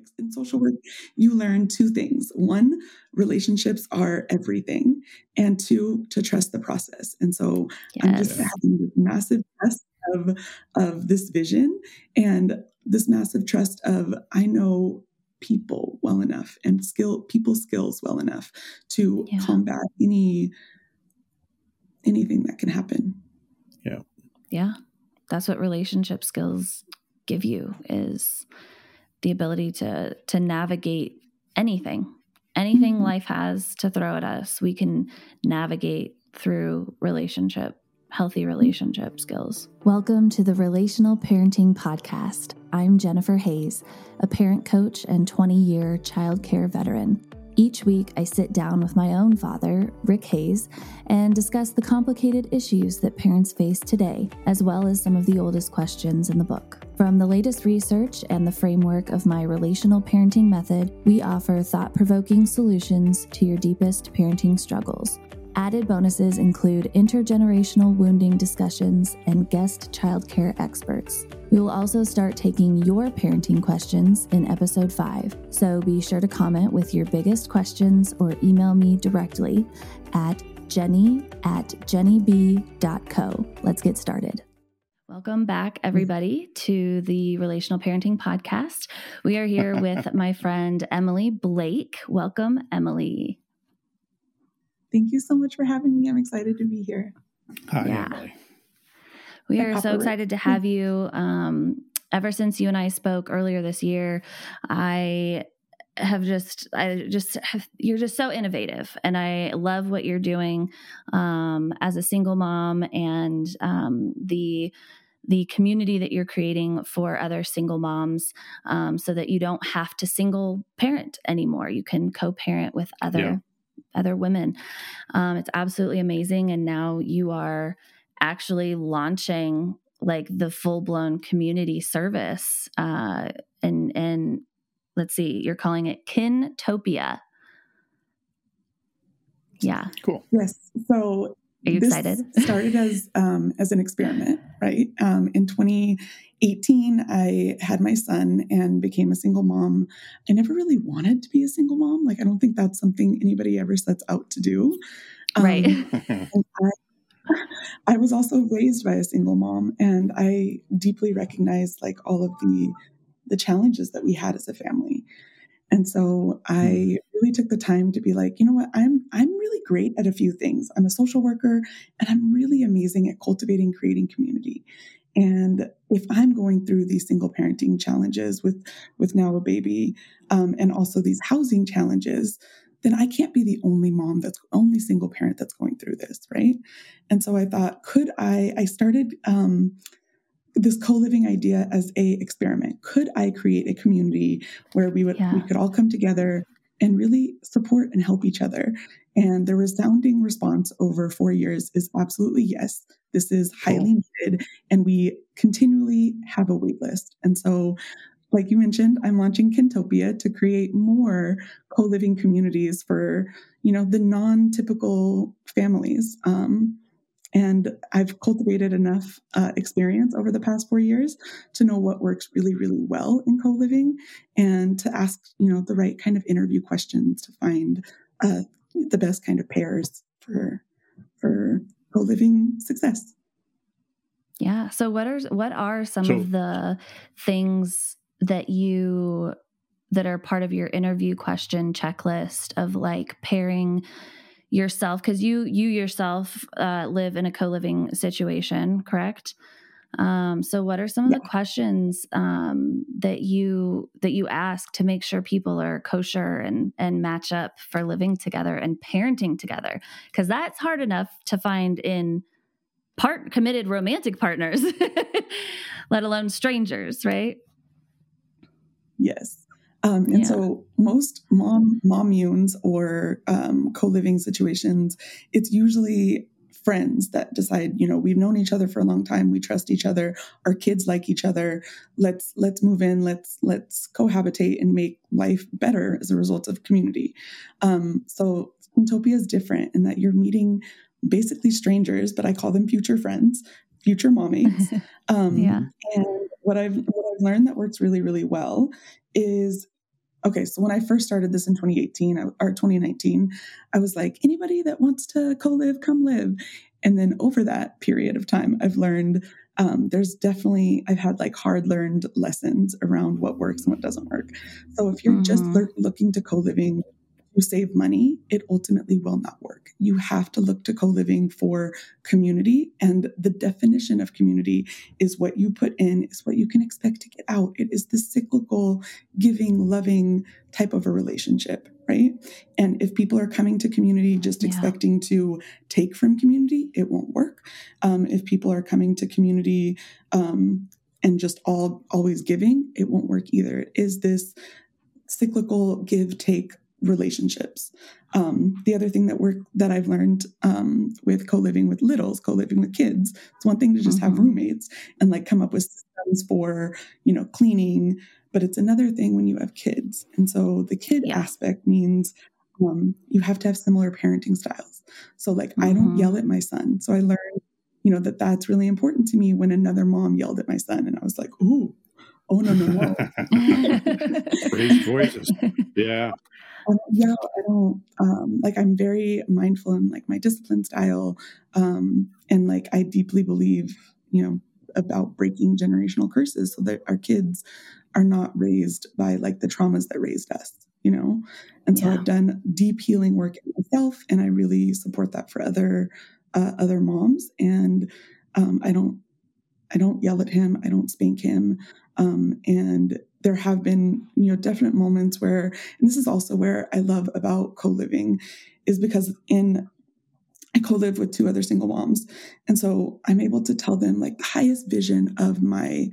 like in social work, you learn two things. One, relationships are everything, and two, to trust the process. And so yes. I'm just having this massive trust of of this vision and this massive trust of I know people well enough and skill people skills well enough to yeah. combat any anything that can happen. Yeah. Yeah. That's what relationship skills give you is the ability to to navigate anything. Anything mm-hmm. life has to throw at us, we can navigate through relationship healthy relationship skills. Welcome to the Relational Parenting Podcast. I'm Jennifer Hayes, a parent coach and 20 year childcare veteran. Each week, I sit down with my own father, Rick Hayes, and discuss the complicated issues that parents face today, as well as some of the oldest questions in the book. From the latest research and the framework of my relational parenting method, we offer thought provoking solutions to your deepest parenting struggles. Added bonuses include intergenerational wounding discussions and guest childcare experts. We will also start taking your parenting questions in episode 5, so be sure to comment with your biggest questions or email me directly at jenny at jennyb.co. Let's get started. Welcome back, everybody, to the Relational Parenting Podcast. We are here with my friend Emily Blake. Welcome, Emily. Thank you so much for having me. I'm excited to be here. Hi, yeah. Emily. We are so excited to have you. Um, ever since you and I spoke earlier this year, I have just i just have, you're just so innovative and i love what you're doing um, as a single mom and um, the the community that you're creating for other single moms um, so that you don't have to single parent anymore you can co-parent with other yeah other women. Um, it's absolutely amazing. And now you are actually launching like the full blown community service. Uh, and, and let's see, you're calling it Kintopia. Yeah. Cool. Yes. So are you excited? started as um, as an experiment, right? Um, in 2018, I had my son and became a single mom. I never really wanted to be a single mom. Like, I don't think that's something anybody ever sets out to do. Um, right. I, I was also raised by a single mom, and I deeply recognized like all of the the challenges that we had as a family. And so I hmm. really took the time to be like, you know what, I'm I'm really great at a few things. I'm a social worker and I'm really amazing at cultivating, creating community. And if I'm going through these single parenting challenges with with now a baby, um, and also these housing challenges, then I can't be the only mom that's only single parent that's going through this, right? And so I thought, could I? I started um, this co-living idea as a experiment. Could I create a community where we would yeah. we could all come together and really support and help each other? And the resounding response over four years is absolutely yes. This is highly cool. needed, and we continually have a wait list. And so, like you mentioned, I'm launching Kintopia to create more co-living communities for you know the non-typical families. Um, and I've cultivated enough uh, experience over the past four years to know what works really, really well in co living and to ask, you know, the right kind of interview questions to find uh, the best kind of pairs for for co living success. Yeah. So what are what are some so, of the things that you that are part of your interview question checklist of like pairing yourself because you you yourself uh, live in a co-living situation correct? Um, so what are some of yeah. the questions um, that you that you ask to make sure people are kosher and and match up for living together and parenting together? Because that's hard enough to find in part committed romantic partners let alone strangers right? Yes um, and yeah. so most mom mommunes or um, co-living situations, it's usually friends that decide, you know, we've known each other for a long time, we trust each other, our kids like each other. Let's let's move in, let's let's cohabitate and make life better as a result of community. Um, so Kintopia is different in that you're meeting basically strangers, but I call them future friends, future mommies. Um, yeah. And what I've what I've learned that works really really well is okay, so when I first started this in 2018 or 2019, I was like, anybody that wants to co live, come live. And then over that period of time, I've learned um, there's definitely, I've had like hard learned lessons around what works and what doesn't work. So if you're mm-hmm. just looking to co to save money, it ultimately will not work. You have to look to co living for community. And the definition of community is what you put in, is what you can expect to get out. It is the cyclical, giving, loving type of a relationship, right? And if people are coming to community just yeah. expecting to take from community, it won't work. Um, if people are coming to community, um, and just all always giving, it won't work either. It is this cyclical give take relationships. Um, the other thing that work that I've learned um, with co-living with littles, co-living with kids, it's one thing to just mm-hmm. have roommates and like come up with systems for you know cleaning, but it's another thing when you have kids. And so the kid yeah. aspect means um, you have to have similar parenting styles. So like mm-hmm. I don't yell mm-hmm. at my son, so I learned you know that that's really important to me when another mom yelled at my son and i was like ooh oh no no no raised voices yeah um, yeah, I don't um, like. I'm very mindful in like my discipline style, um, and like I deeply believe, you know, about breaking generational curses so that our kids are not raised by like the traumas that raised us, you know. And so yeah. I've done deep healing work myself, and I really support that for other uh, other moms. And um, I don't I don't yell at him. I don't spank him. Um, and there have been, you know, definite moments where, and this is also where I love about co-living, is because in I co-live with two other single moms, and so I'm able to tell them like the highest vision of my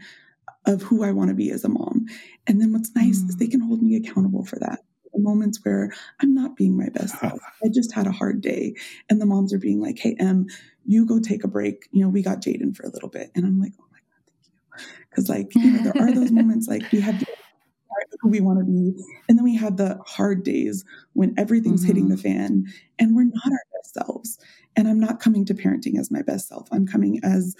of who I want to be as a mom. And then what's nice mm. is they can hold me accountable for that. The moments where I'm not being my best self. I just had a hard day. And the moms are being like, hey, Em, you go take a break. You know, we got Jaden for a little bit. And I'm like, because like you know there are those moments like we have who we want to be and then we have the hard days when everything's mm-hmm. hitting the fan and we're not our best selves and i'm not coming to parenting as my best self i'm coming as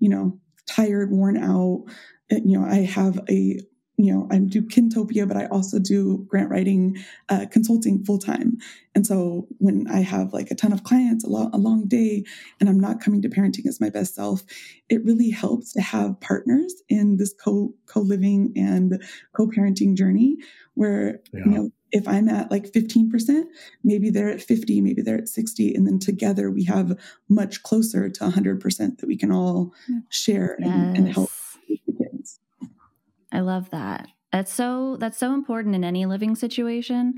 you know tired worn out you know i have a you know, I do Kintopia, but I also do grant writing uh, consulting full time. And so when I have like a ton of clients, a, lo- a long day, and I'm not coming to parenting as my best self, it really helps to have partners in this co co living and co parenting journey where yeah. you know if I'm at like 15%, maybe they're at 50, maybe they're at 60. And then together we have much closer to 100% that we can all share yes. and, and help I love that. That's so that's so important in any living situation.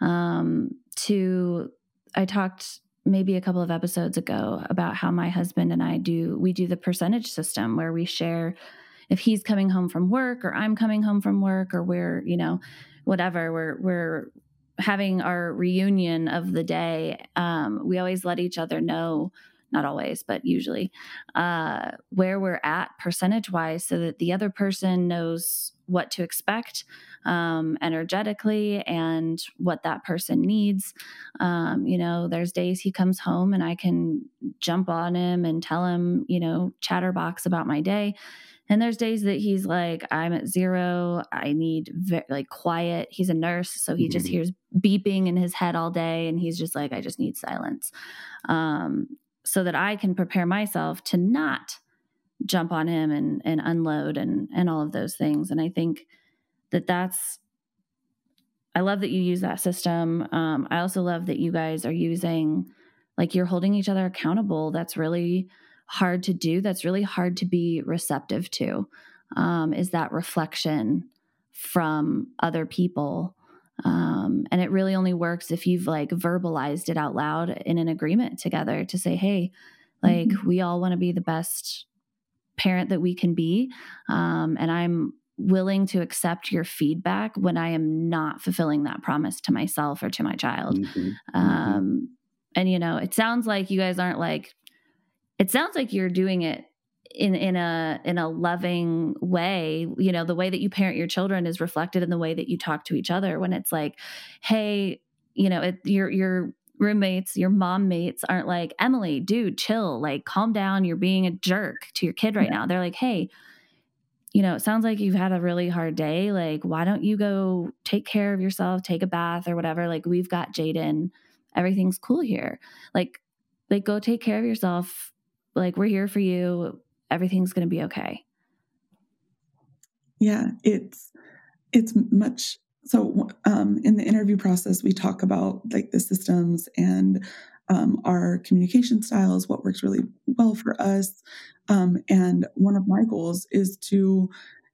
Um, to I talked maybe a couple of episodes ago about how my husband and I do we do the percentage system where we share if he's coming home from work or I'm coming home from work or we're, you know, whatever, we're we're having our reunion of the day. Um, we always let each other know not always, but usually, uh, where we're at percentage wise so that the other person knows what to expect um, energetically and what that person needs. Um, you know, there's days he comes home and I can jump on him and tell him, you know, chatterbox about my day. And there's days that he's like, I'm at zero. I need ve- like quiet. He's a nurse, so he mm-hmm. just hears beeping in his head all day, and he's just like, I just need silence. Um, so that I can prepare myself to not jump on him and and unload and and all of those things. And I think that that's I love that you use that system. Um, I also love that you guys are using like you're holding each other accountable. That's really hard to do. That's really hard to be receptive to. Um, is that reflection from other people um, and it really only works if you've like verbalized it out loud in an agreement together to say hey like mm-hmm. we all want to be the best parent that we can be um, and i'm willing to accept your feedback when i am not fulfilling that promise to myself or to my child mm-hmm. mm-hmm. Um, and you know it sounds like you guys aren't like it sounds like you're doing it in in a in a loving way you know the way that you parent your children is reflected in the way that you talk to each other when it's like hey you know it, your your roommates your mom mates aren't like emily dude chill like calm down you're being a jerk to your kid right yeah. now they're like hey you know, it sounds like you've had a really hard day. Like, why don't you go take care of yourself, take a bath or whatever? Like, we've got Jaden. Everything's cool here. Like, like go take care of yourself. Like, we're here for you. Everything's going to be okay. Yeah, it's it's much so um, in the interview process we talk about like the systems and um, our communication styles what works really well for us um, and one of my goals is to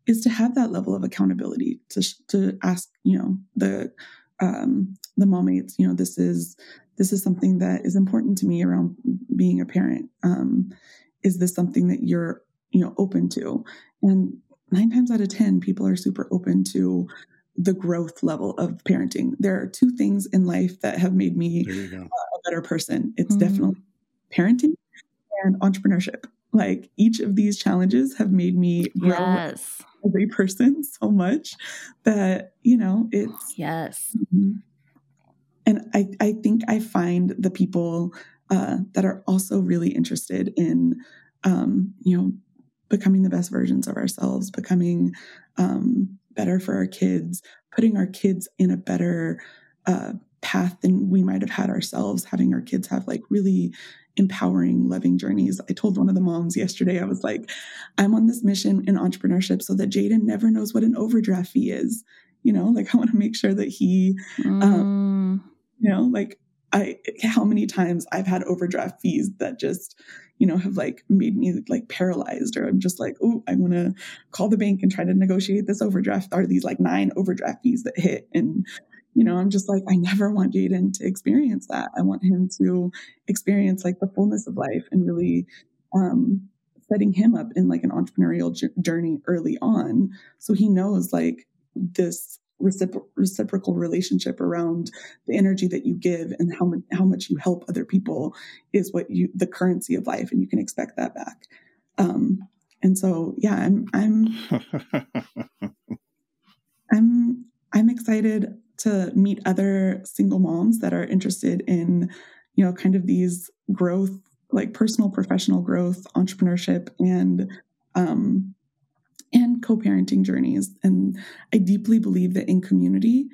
is to have that level of accountability to to ask you know the um, the mommates you know this is this is something that is important to me around being a parent um, is this something that you're you know open to and nine times out of ten people are super open to the growth level of parenting. There are two things in life that have made me uh, a better person. It's mm-hmm. definitely parenting and entrepreneurship. Like each of these challenges have made me grow yes. as a person so much that, you know, it's yes. Mm-hmm. And I, I think I find the people uh, that are also really interested in, um, you know, becoming the best versions of ourselves, becoming um, better for our kids, putting our kids in a better uh, path than we might have had ourselves, having our kids have like really empowering, loving journeys. I told one of the moms yesterday, I was like, I'm on this mission in entrepreneurship so that Jaden never knows what an overdraft fee is. You know, like I want to make sure that he, um, mm. um, you know, like I, how many times I've had overdraft fees that just, you know, have like made me like paralyzed, or I'm just like, oh, I want to call the bank and try to negotiate this overdraft. Are these like nine overdraft fees that hit? And, you know, I'm just like, I never want Jaden to experience that. I want him to experience like the fullness of life and really, um, setting him up in like an entrepreneurial journey early on so he knows like this recipro- reciprocal relationship around the energy that you give and how much how much you help other people is what you the currency of life and you can expect that back. Um and so yeah i'm i'm i'm i'm excited to meet other single moms that are interested in you know kind of these growth like personal professional growth entrepreneurship and um and co-parenting journeys. And I deeply believe that in community,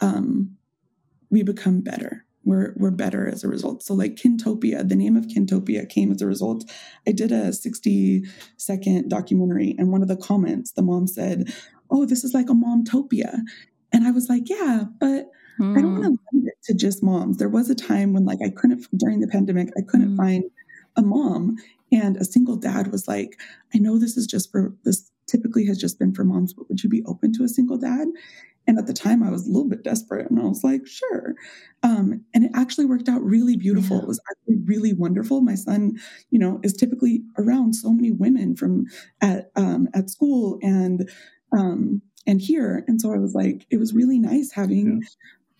um, we become better. We're we're better as a result. So like Kintopia, the name of Kintopia came as a result. I did a 60 second documentary, and one of the comments, the mom said, "Oh, this is like a momtopia," and I was like, "Yeah, but." Mm. I don't want to hmm. limit it to just moms. There was a time when, like, I couldn't during the pandemic, I couldn't mm. find a mom, and a single dad was like, "I know this is just for this typically has just been for moms, but would you be open to a single dad? And at the time, I was a little bit desperate and I was like, sure. Um, and it actually worked out really beautiful. Yeah. It was actually really wonderful. My son, you know, is typically around so many women from at, um, at school and, um, and here. And so I was like, it was really nice having,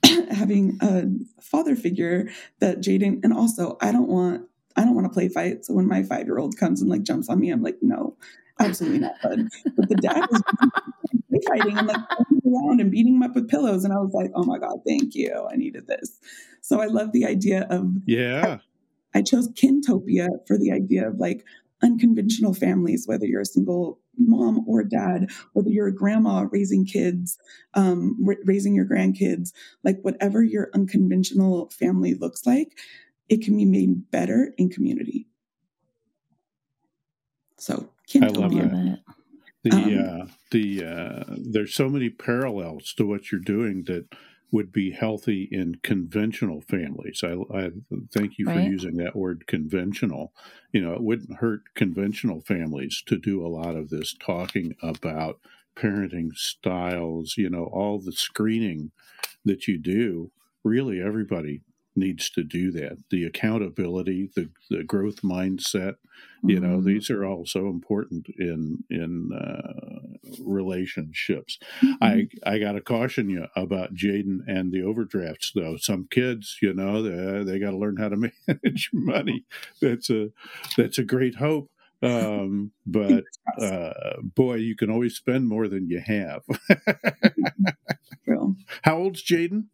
yeah. having a father figure that Jaden, and also I don't want, I don't want to play fight. So when my five year old comes and like jumps on me, I'm like, no, absolutely not fun. But the dad was fighting and like around and beating him up with pillows. And I was like, oh my God, thank you. I needed this. So I love the idea of Yeah. I, I chose Kintopia for the idea of like unconventional families, whether you're a single mom or dad, whether you're a grandma raising kids, um, raising your grandkids, like whatever your unconventional family looks like, it can be made better in community. So I love that. The um, uh, the uh, there's so many parallels to what you're doing that would be healthy in conventional families. I, I thank you for right? using that word conventional. You know, it wouldn't hurt conventional families to do a lot of this talking about parenting styles. You know, all the screening that you do. Really, everybody needs to do that. The accountability, the, the growth mindset, you mm-hmm. know, these are all so important in in uh, relationships. Mm-hmm. I I got to caution you about Jaden and the overdrafts, though. Some kids, you know, they, they got to learn how to manage money. That's a that's a great hope. Um, but uh, boy, you can always spend more than you have. How old's Jaden?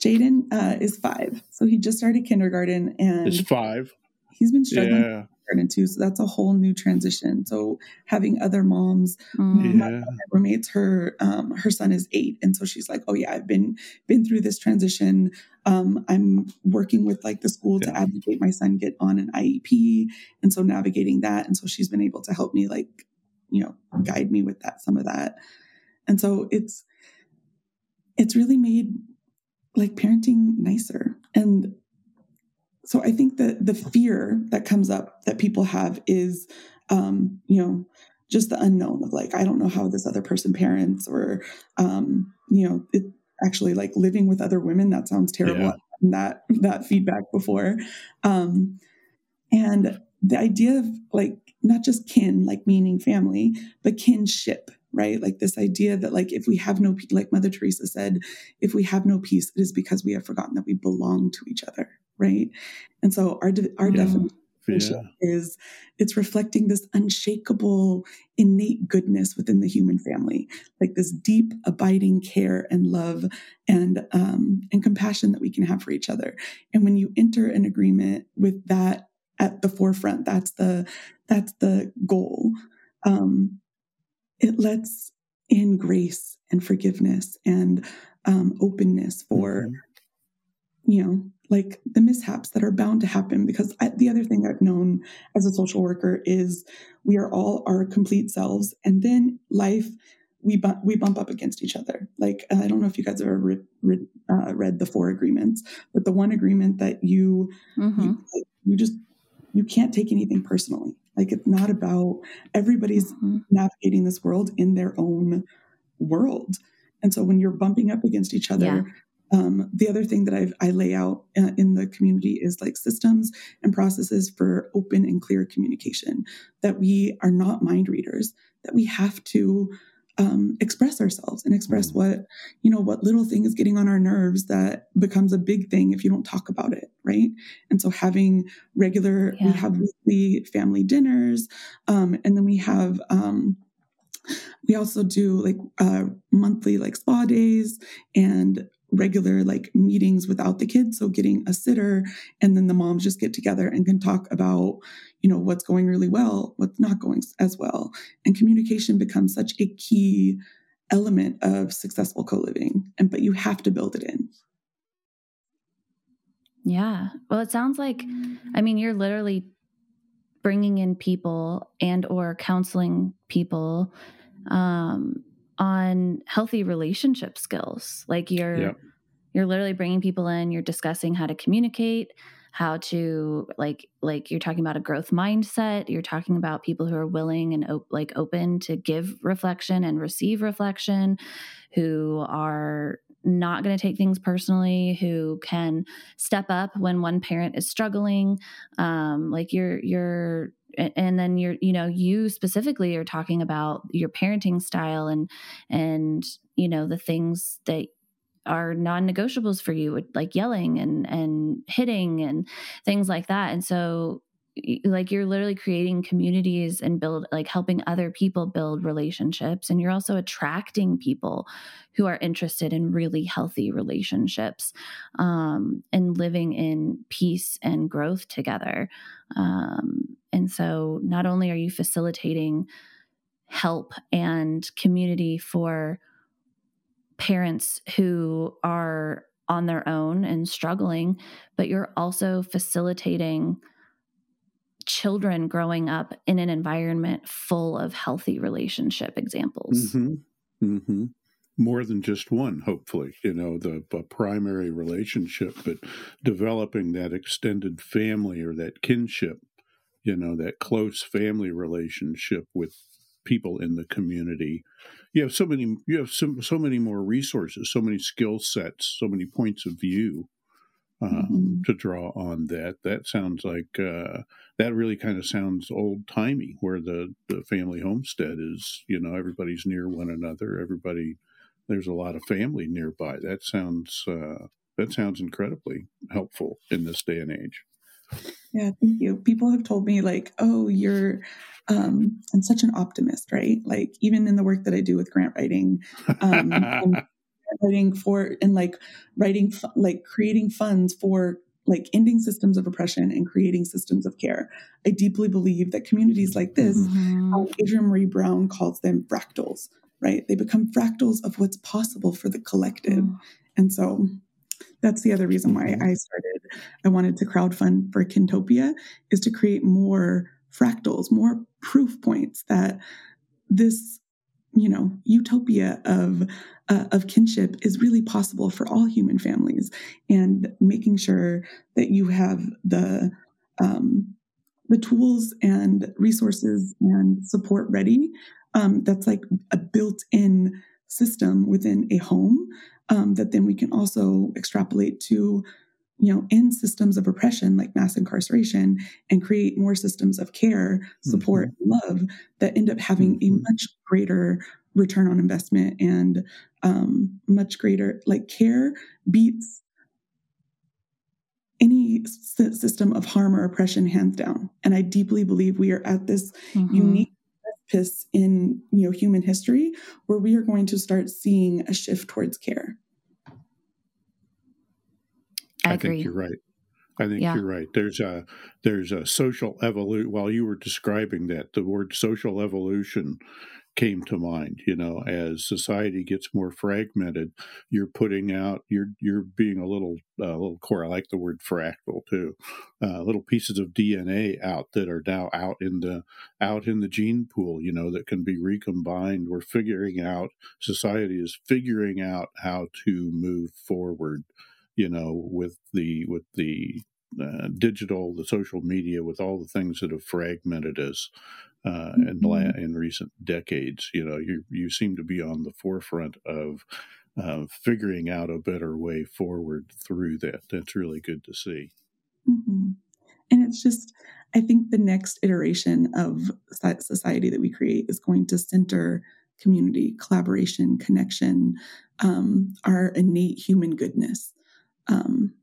Jaden uh, is five, so he just started kindergarten and is five. He's been struggling yeah. kindergarten too, so that's a whole new transition. So having other moms, mm-hmm. yeah. roommates, her um, her son is eight, and so she's like, "Oh yeah, I've been been through this transition. Um, I'm working with like the school yeah. to advocate my son get on an IEP, and so navigating that, and so she's been able to help me like, you know, guide me with that some of that, and so it's it's really made like parenting nicer and so I think that the fear that comes up that people have is, um, you know, just the unknown of like, I don't know how this other person parents or, um, you know, it actually like living with other women. That sounds terrible. Yeah. That, that feedback before. Um, and the idea of like, not just kin, like meaning family, but kinship, right? Like this idea that like if we have no like Mother Teresa said, if we have no peace, it is because we have forgotten that we belong to each other, right? And so our de- our yeah. definition yeah. is it's reflecting this unshakable innate goodness within the human family like this deep abiding care and love and um, and compassion that we can have for each other and when you enter an agreement with that at the forefront that's the that's the goal um, it lets in grace and forgiveness and um, openness for mm-hmm. you know like the mishaps that are bound to happen because I, the other thing i've known as a social worker is we are all our complete selves and then life we bump, we bump up against each other like i don't know if you guys have ever read, read, uh, read the four agreements but the one agreement that you, mm-hmm. you you just you can't take anything personally like it's not about everybody's mm-hmm. navigating this world in their own world and so when you're bumping up against each other yeah um, the other thing that I've, i lay out uh, in the community is like systems and processes for open and clear communication, that we are not mind readers, that we have to um, express ourselves and express mm. what, you know, what little thing is getting on our nerves that becomes a big thing if you don't talk about it. Right. And so having regular, yeah. we have weekly family dinners, um, and then we have, um, we also do like uh, monthly like spa days and regular like meetings without the kids so getting a sitter and then the moms just get together and can talk about you know what's going really well what's not going as well. And communication becomes such a key element of successful co-living and but you have to build it in. Yeah. Well it sounds like i mean you're literally bringing in people and or counseling people um on healthy relationship skills. Like you're yep. you're literally bringing people in, you're discussing how to communicate, how to like like you're talking about a growth mindset, you're talking about people who are willing and op- like open to give reflection and receive reflection, who are not going to take things personally who can step up when one parent is struggling um like you're you're and then you're you know you specifically are talking about your parenting style and and you know the things that are non-negotiables for you like yelling and and hitting and things like that. And so like you're literally creating communities and build like helping other people build relationships and you're also attracting people who are interested in really healthy relationships um, and living in peace and growth together. Um, and so not only are you facilitating help and community for parents who are on their own and struggling but you're also facilitating children growing up in an environment full of healthy relationship examples. Mm-hmm. Mm-hmm. More than just one, hopefully, you know, the primary relationship, but developing that extended family or that kinship, you know, that close family relationship with people in the community. You have so many, you have so, so many more resources, so many skill sets, so many points of view um, mm-hmm. to draw on that. That sounds like uh, that really kind of sounds old timey, where the the family homestead is. You know, everybody's near one another. Everybody, there's a lot of family nearby. That sounds uh, that sounds incredibly helpful in this day and age. Yeah, thank you. People have told me like, "Oh, you're um, I'm such an optimist, right?" Like even in the work that I do with grant writing, um, writing for and like writing like creating funds for like ending systems of oppression and creating systems of care. I deeply believe that communities like this, mm-hmm. um, Adrienne Maree Brown calls them fractals, right? They become fractals of what's possible for the collective. Mm. And so that's the other reason why mm-hmm. I started, I wanted to crowdfund for Kintopia is to create more fractals, more proof points that this, you know, utopia of uh, of kinship is really possible for all human families, and making sure that you have the um, the tools and resources and support ready. Um, that's like a built-in system within a home um, that then we can also extrapolate to you know end systems of oppression like mass incarceration and create more systems of care support mm-hmm. love that end up having a mm-hmm. much greater return on investment and um, much greater like care beats any s- system of harm or oppression hands down and i deeply believe we are at this mm-hmm. unique precipice in you know human history where we are going to start seeing a shift towards care I, I think you're right. I think yeah. you're right. There's a there's a social evolution. While you were describing that, the word social evolution came to mind. You know, as society gets more fragmented, you're putting out you're you're being a little a uh, little core. I like the word fractal too. Uh, little pieces of DNA out that are now out in the out in the gene pool. You know, that can be recombined. We're figuring out society is figuring out how to move forward you know, with the with the uh, digital, the social media, with all the things that have fragmented us uh, mm-hmm. in la- in recent decades. You know, you you seem to be on the forefront of uh, figuring out a better way forward through that. That's really good to see. Mm-hmm. And it's just, I think the next iteration of society that we create is going to center community, collaboration, connection, um, our innate human goodness. Um,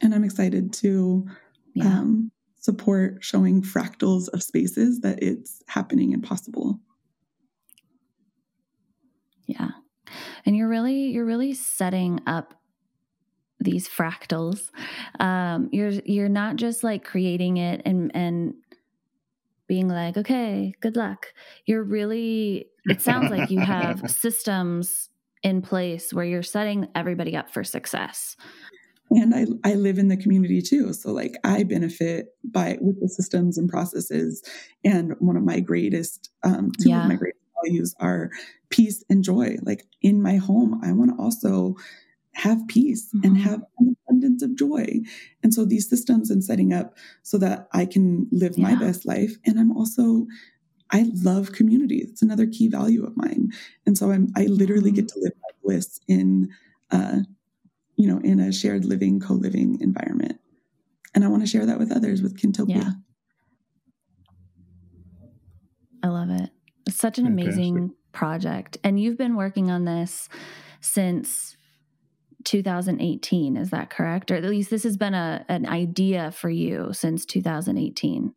and I'm excited to yeah. um, support showing fractals of spaces that it's happening and possible. Yeah. And you're really you're really setting up these fractals. Um, you're you're not just like creating it and and being like, okay, good luck. You're really it sounds like you have systems in place where you're setting everybody up for success and I, I live in the community too so like i benefit by with the systems and processes and one of my greatest um, two yeah. of my greatest values are peace and joy like in my home i want to also have peace mm-hmm. and have an abundance of joy and so these systems and setting up so that i can live yeah. my best life and i'm also I love community. It's another key value of mine. And so I'm I literally get mm-hmm. to live my bliss in uh, you know, in a shared living, co-living environment. And I want to share that with others with Kintopia. Yeah. I love it. It's such an Fantastic. amazing project. And you've been working on this since 2018, is that correct? Or at least this has been a an idea for you since 2018.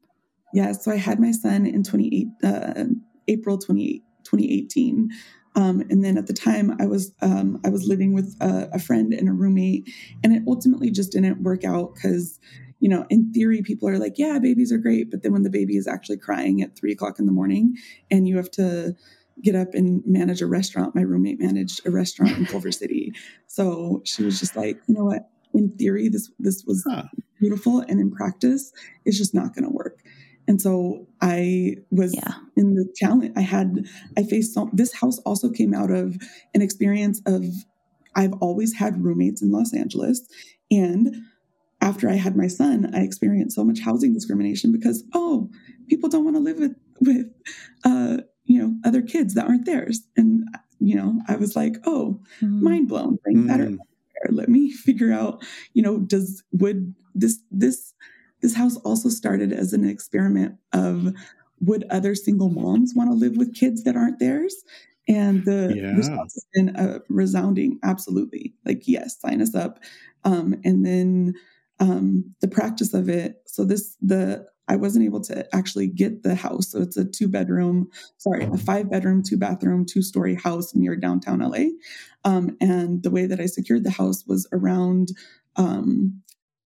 Yeah, so I had my son in 28 uh, April 28, 2018. Um, and then at the time, I was um, I was living with a, a, friend and a roommate, and it ultimately just didn't work out because, you know, in theory, people are like, "Yeah, babies are great," but then when the baby is actually crying at three o'clock in the morning, and you have to get up and manage a restaurant, my roommate managed a restaurant in Culver City, so she was just like, "You know what? In theory, this this was huh. beautiful, and in practice, it's just not going to work." And so I was yeah. in the challenge. I had, I faced some, this house also came out of an experience of, I've always had roommates in Los Angeles. And after I had my son, I experienced so much housing discrimination because, oh, people don't want to live with, with, uh, you know, other kids that aren't theirs. And, you know, I was like, oh, mm. mind blown. Bring mm. better. Let me figure out, you know, does, would this, this, this house also started as an experiment of would other single moms want to live with kids that aren't theirs? And the yeah. response has been a resounding absolutely. Like, yes, sign us up. Um, and then um, the practice of it. So this the I wasn't able to actually get the house. So it's a two bedroom, sorry, a five bedroom, two bathroom, two story house near downtown LA. Um, and the way that I secured the house was around um,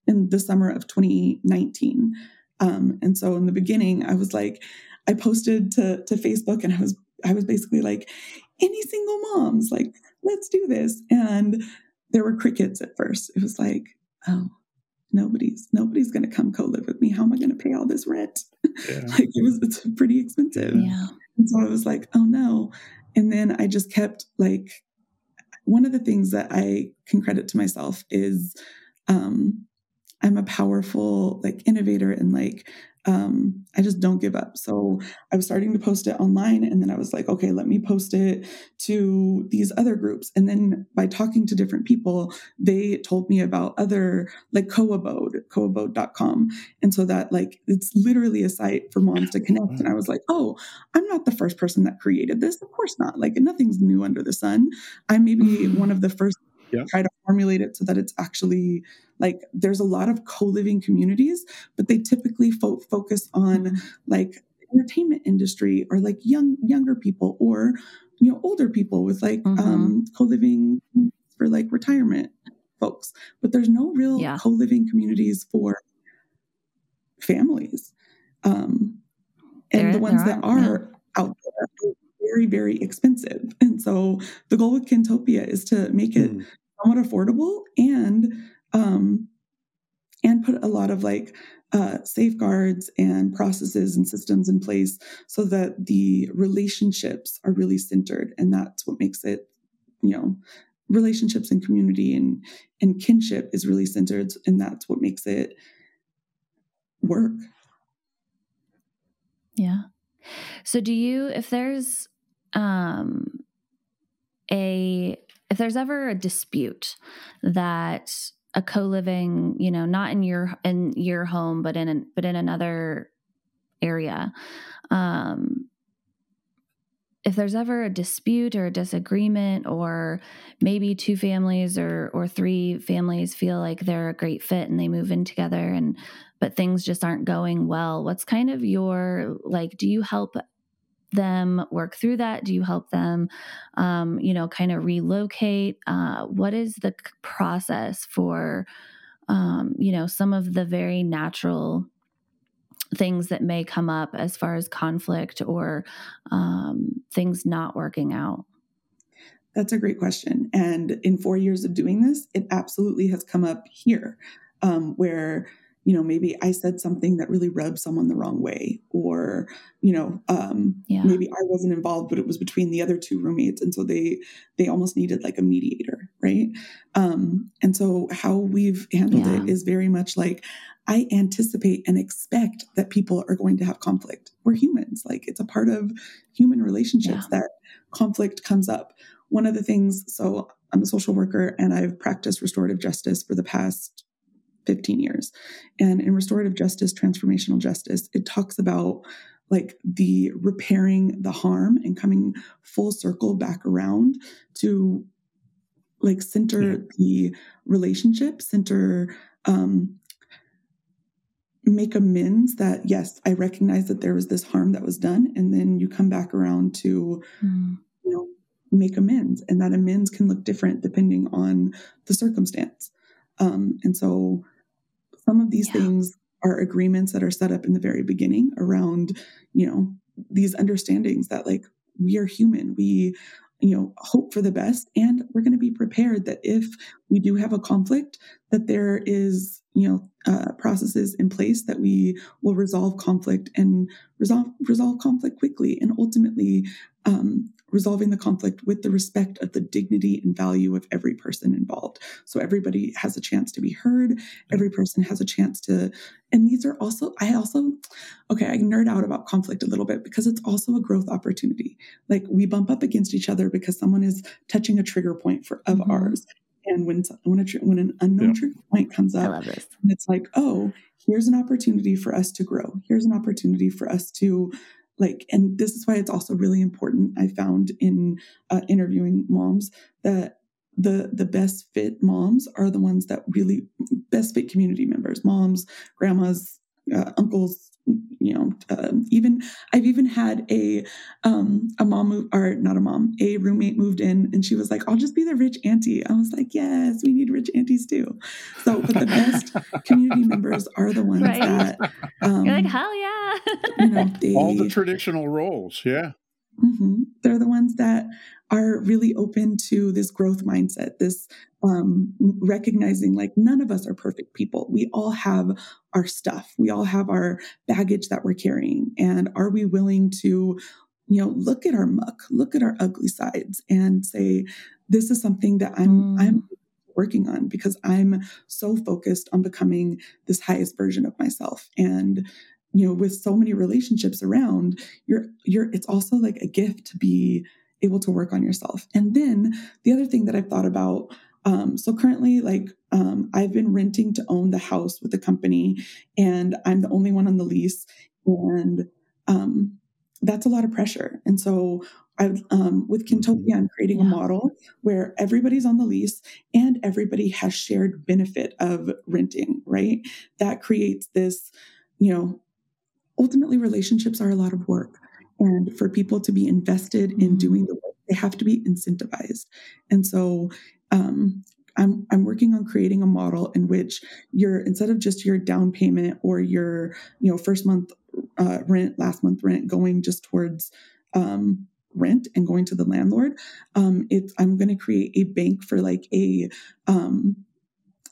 in the summer of 2019. Um, and so in the beginning, I was like, I posted to to Facebook, and I was I was basically like, any single moms, like, let's do this. And there were crickets at first. It was like, oh, nobody's nobody's going to come co-live with me how am i going to pay all this rent yeah. like it was it's pretty expensive yeah. and so i was like oh no and then i just kept like one of the things that i can credit to myself is um i'm a powerful like innovator and like um, I just don't give up. So I was starting to post it online, and then I was like, okay, let me post it to these other groups. And then by talking to different people, they told me about other like co-abode, coabode.com. And so that like it's literally a site for moms to connect. And I was like, oh, I'm not the first person that created this. Of course not. Like nothing's new under the sun. I may be one of the first yeah. try to formulate it so that it's actually like there's a lot of co-living communities but they typically fo- focus on mm-hmm. like entertainment industry or like young younger people or you know older people with like mm-hmm. um, co-living for like retirement folks but there's no real yeah. co-living communities for families um, and there, the ones that are yeah. out there are very very expensive and so the goal with kintopia is to make it mm. Somewhat affordable and um, and put a lot of like uh, safeguards and processes and systems in place so that the relationships are really centered and that's what makes it you know relationships and community and and kinship is really centered and that's what makes it work. Yeah. So do you if there's um a if there's ever a dispute that a co-living you know not in your in your home but in an, but in another area um if there's ever a dispute or a disagreement or maybe two families or or three families feel like they're a great fit and they move in together and but things just aren't going well what's kind of your like do you help them work through that? Do you help them, um, you know, kind of relocate? Uh, what is the process for, um, you know, some of the very natural things that may come up as far as conflict or um, things not working out? That's a great question. And in four years of doing this, it absolutely has come up here um, where you know maybe i said something that really rubbed someone the wrong way or you know um, yeah. maybe i wasn't involved but it was between the other two roommates and so they they almost needed like a mediator right um, and so how we've handled yeah. it is very much like i anticipate and expect that people are going to have conflict we're humans like it's a part of human relationships yeah. that conflict comes up one of the things so i'm a social worker and i've practiced restorative justice for the past 15 years. And in restorative justice, transformational justice, it talks about like the repairing the harm and coming full circle back around to like center yeah. the relationship, center um make amends that yes, I recognize that there was this harm that was done and then you come back around to mm. you know make amends and that amends can look different depending on the circumstance. Um, and so some of these yeah. things are agreements that are set up in the very beginning around, you know, these understandings that like we are human. We you know hope for the best and we're going to be prepared that if we do have a conflict that there is you know uh, processes in place that we will resolve conflict and resolve resolve conflict quickly and ultimately um, resolving the conflict with the respect of the dignity and value of every person involved. So everybody has a chance to be heard. Every person has a chance to, and these are also, I also, okay, I nerd out about conflict a little bit because it's also a growth opportunity. Like we bump up against each other because someone is touching a trigger point for of mm-hmm. ours. And when when, a, when an unknown yeah. trigger point comes up, it's like, oh, here's an opportunity for us to grow. Here's an opportunity for us to like and this is why it's also really important i found in uh, interviewing moms that the the best fit moms are the ones that really best fit community members moms grandmas uh, uncles you know, um, even I've even had a um, a mom move, or not a mom, a roommate moved in, and she was like, "I'll just be the rich auntie." I was like, "Yes, we need rich aunties too." So, but the best community members are the ones right. that um, you're like, "Hell yeah!" you know, they, all the traditional roles, yeah. Mm-hmm. They're the ones that are really open to this growth mindset, this um, recognizing like none of us are perfect people. We all have our stuff, we all have our baggage that we're carrying. And are we willing to, you know, look at our muck, look at our ugly sides and say, this is something that I'm, mm. I'm working on because I'm so focused on becoming this highest version of myself. And you know with so many relationships around you're you're it's also like a gift to be able to work on yourself and then the other thing that i've thought about um, so currently like um, i've been renting to own the house with the company and i'm the only one on the lease and um, that's a lot of pressure and so I, um, with Kintopia, I'm creating yeah. a model where everybody's on the lease and everybody has shared benefit of renting, right? That creates this, you know, ultimately relationships are a lot of work. And for people to be invested in mm-hmm. doing the work, they have to be incentivized. And so um, I'm, I'm working on creating a model in which you're instead of just your down payment or your you know first month uh, rent, last month rent going just towards um, rent and going to the landlord. Um, it's I'm going to create a bank for like a um,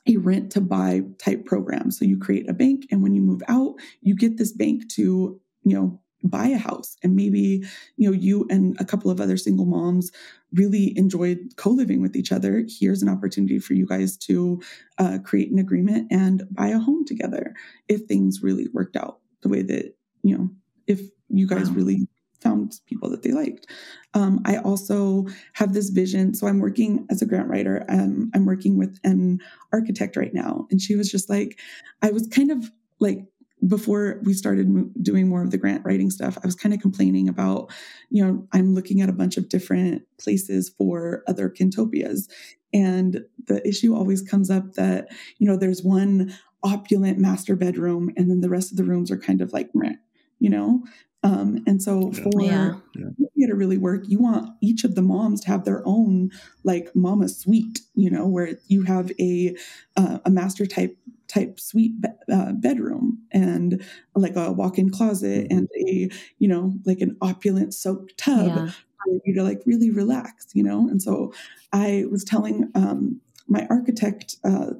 a rent to buy type program. So you create a bank, and when you move out, you get this bank to, you know, buy a house. And maybe, you know, you and a couple of other single moms really enjoyed co living with each other. Here's an opportunity for you guys to uh, create an agreement and buy a home together if things really worked out the way that, you know, if you guys wow. really found people that they liked. Um, I also have this vision. So I'm working as a grant writer. Um, I'm working with an architect right now. And she was just like, I was kind of like, before we started doing more of the grant writing stuff, I was kind of complaining about, you know, I'm looking at a bunch of different places for other Kintopias. And the issue always comes up that, you know, there's one opulent master bedroom and then the rest of the rooms are kind of like, meh, you know? Um, and so for yeah. it to really work, you want each of the moms to have their own like mama suite, you know, where you have a uh, a master type type suite be- uh, bedroom and like a walk-in closet mm-hmm. and a you know like an opulent soaked tub yeah. for you to like really relax, you know. And so I was telling um, my architect uh,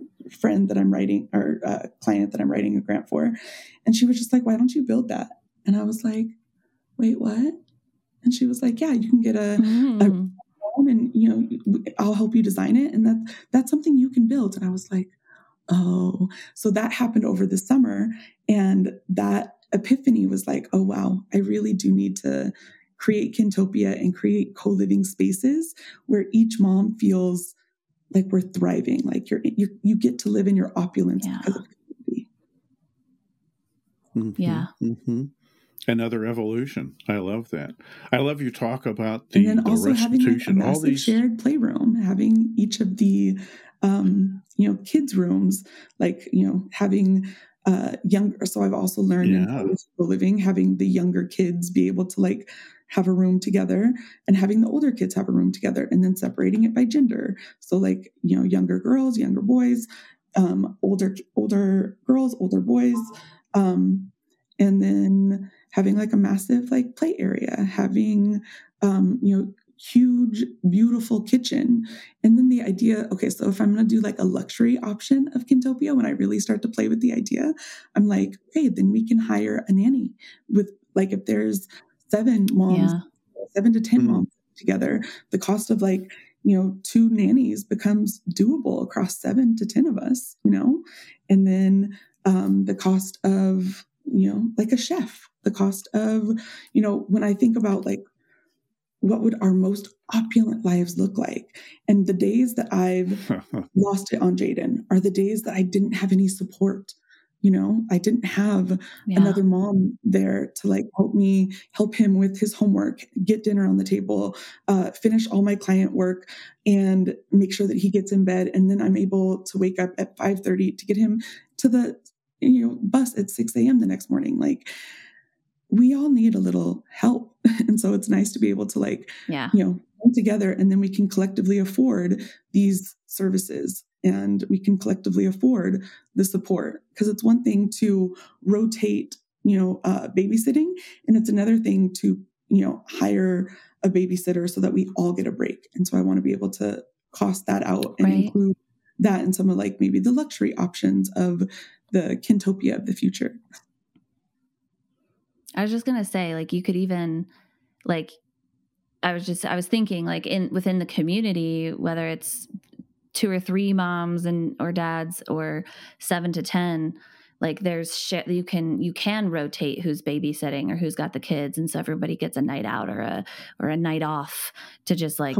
friend that I'm writing or uh, client that I'm writing a grant for, and she was just like, "Why don't you build that?" And I was like, wait, what? And she was like, yeah, you can get a, mm. a and you know, I'll help you design it. And that that's something you can build. And I was like, oh, so that happened over the summer. And that epiphany was like, oh, wow, I really do need to create Kintopia and create co-living spaces where each mom feels like we're thriving, like you're, you you get to live in your opulence yeah. because of community. Mm-hmm. Yeah. Mm-hmm another evolution. I love that. I love you talk about the, and then the also having like all these shared playroom, having each of the um, you know kids rooms, like you know having uh, younger. So I've also learned yeah. in living having the younger kids be able to like have a room together and having the older kids have a room together and then separating it by gender. So like you know younger girls, younger boys, um, older older girls, older boys. Um, and then having like a massive like play area, having um, you know huge beautiful kitchen and then the idea okay so if i'm going to do like a luxury option of kintopia when i really start to play with the idea i'm like hey then we can hire a nanny with like if there's seven moms yeah. seven to 10 mm-hmm. moms together the cost of like you know two nannies becomes doable across seven to ten of us you know and then um, the cost of you know like a chef the cost of, you know, when I think about like what would our most opulent lives look like? And the days that I've lost it on Jaden are the days that I didn't have any support. You know, I didn't have yeah. another mom there to like help me, help him with his homework, get dinner on the table, uh, finish all my client work, and make sure that he gets in bed. And then I'm able to wake up at 5:30 to get him to the you know bus at 6 a.m. the next morning. Like we all need a little help. And so it's nice to be able to like, yeah. you know, come together and then we can collectively afford these services and we can collectively afford the support. Because it's one thing to rotate, you know, uh, babysitting, and it's another thing to, you know, hire a babysitter so that we all get a break. And so I want to be able to cost that out and right. include that in some of like maybe the luxury options of the Kintopia of the future. I was just gonna say, like, you could even like I was just I was thinking like in within the community, whether it's two or three moms and or dads or seven to ten, like there's shit you can you can rotate who's babysitting or who's got the kids and so everybody gets a night out or a or a night off to just like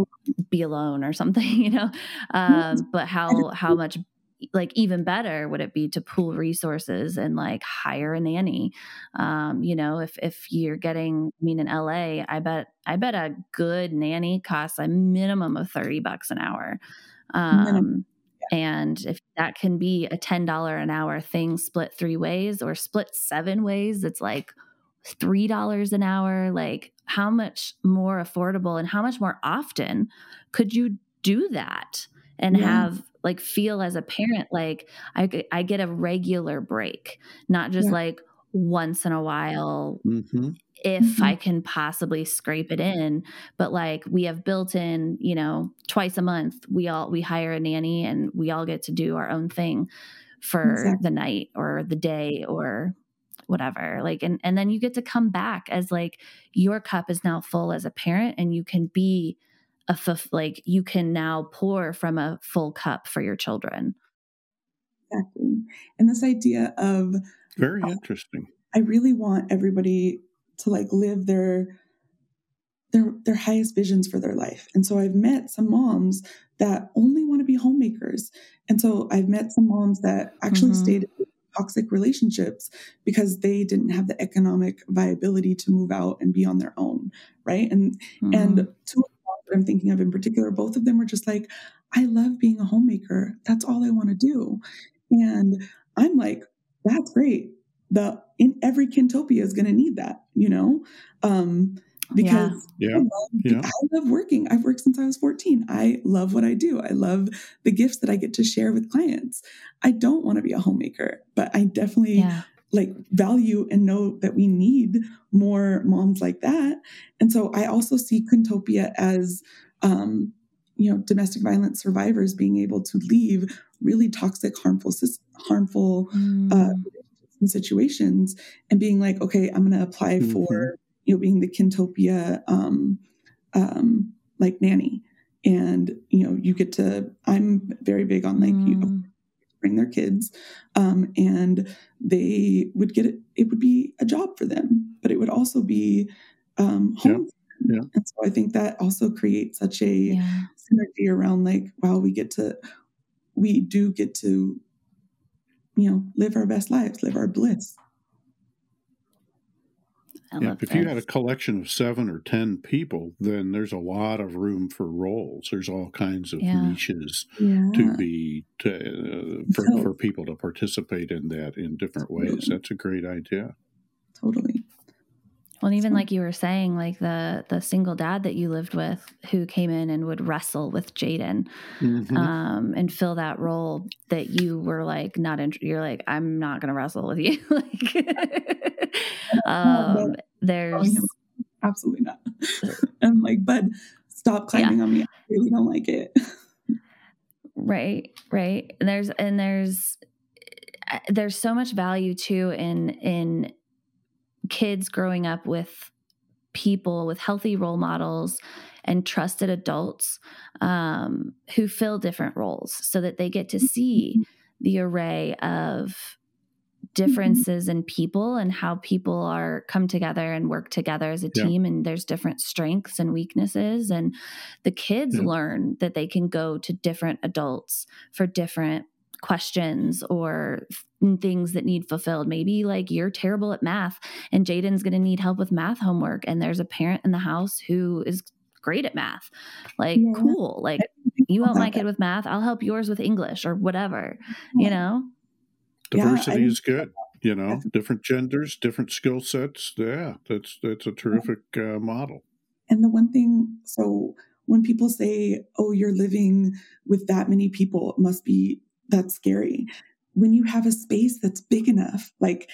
be alone or something you know? Um but how how much like even better would it be to pool resources and like hire a nanny. Um you know if if you're getting i mean in la i bet i bet a good nanny costs a minimum of 30 bucks an hour. Um and if that can be a $10 an hour thing split three ways or split seven ways it's like $3 an hour like how much more affordable and how much more often could you do that and yeah. have like feel as a parent like I I get a regular break, not just yeah. like once in a while mm-hmm. if mm-hmm. I can possibly scrape it in. But like we have built in, you know, twice a month we all we hire a nanny and we all get to do our own thing for exactly. the night or the day or whatever like and and then you get to come back as like your cup is now full as a parent and you can be a f- like you can now pour from a full cup for your children. Exactly. And this idea of very uh, interesting. I really want everybody to like live their their their highest visions for their life. And so i've met some moms that only want to be homemakers. And so i've met some moms that actually mm-hmm. stayed in toxic relationships because they didn't have the economic viability to move out and be on their own right? And mm-hmm. and to that I'm thinking of in particular, both of them were just like, I love being a homemaker. That's all I want to do. And I'm like, that's great. The in every Kintopia is going to need that, you know, um, because yeah. I, love, yeah. I love working. I've worked since I was 14. I love what I do. I love the gifts that I get to share with clients. I don't want to be a homemaker, but I definitely yeah like value and know that we need more moms like that. And so I also see Kintopia as, um, you know, domestic violence survivors being able to leave really toxic, harmful, harmful mm. uh, situations and being like, okay, I'm going to apply mm-hmm. for, you know, being the Kintopia, um, um, like nanny. And, you know, you get to, I'm very big on like, mm. you know, bring their kids um, and they would get it it would be a job for them but it would also be um, home yeah. yeah. and so i think that also creates such a yeah. synergy around like wow we get to we do get to you know live our best lives live our bliss yeah, if you had a collection of seven or ten people, then there's a lot of room for roles. There's all kinds of yeah. niches yeah. to be to, uh, for so, for people to participate in that in different totally. ways. That's a great idea. Totally. Well, even like you were saying, like the the single dad that you lived with, who came in and would wrestle with Jaden, mm-hmm. um, and fill that role that you were like not. In, you're like, I'm not going to wrestle with you. like, um, there's absolutely not. I'm like, bud, stop climbing yeah. on me. I really don't like it. right, right. And there's and there's uh, there's so much value too in in kids growing up with people with healthy role models and trusted adults um, who fill different roles so that they get to see mm-hmm. the array of differences mm-hmm. in people and how people are come together and work together as a yeah. team and there's different strengths and weaknesses and the kids yeah. learn that they can go to different adults for different questions or things that need fulfilled. Maybe like you're terrible at math and Jaden's going to need help with math homework and there's a parent in the house who is great at math. Like yeah. cool. Like you help my kid with math, I'll help yours with English or whatever, you know? Diversity yeah, is good. you know different genders different skill sets yeah that's that's a terrific uh, model and the one thing so when people say oh you're living with that many people it must be that's scary. When you have a space that's big enough like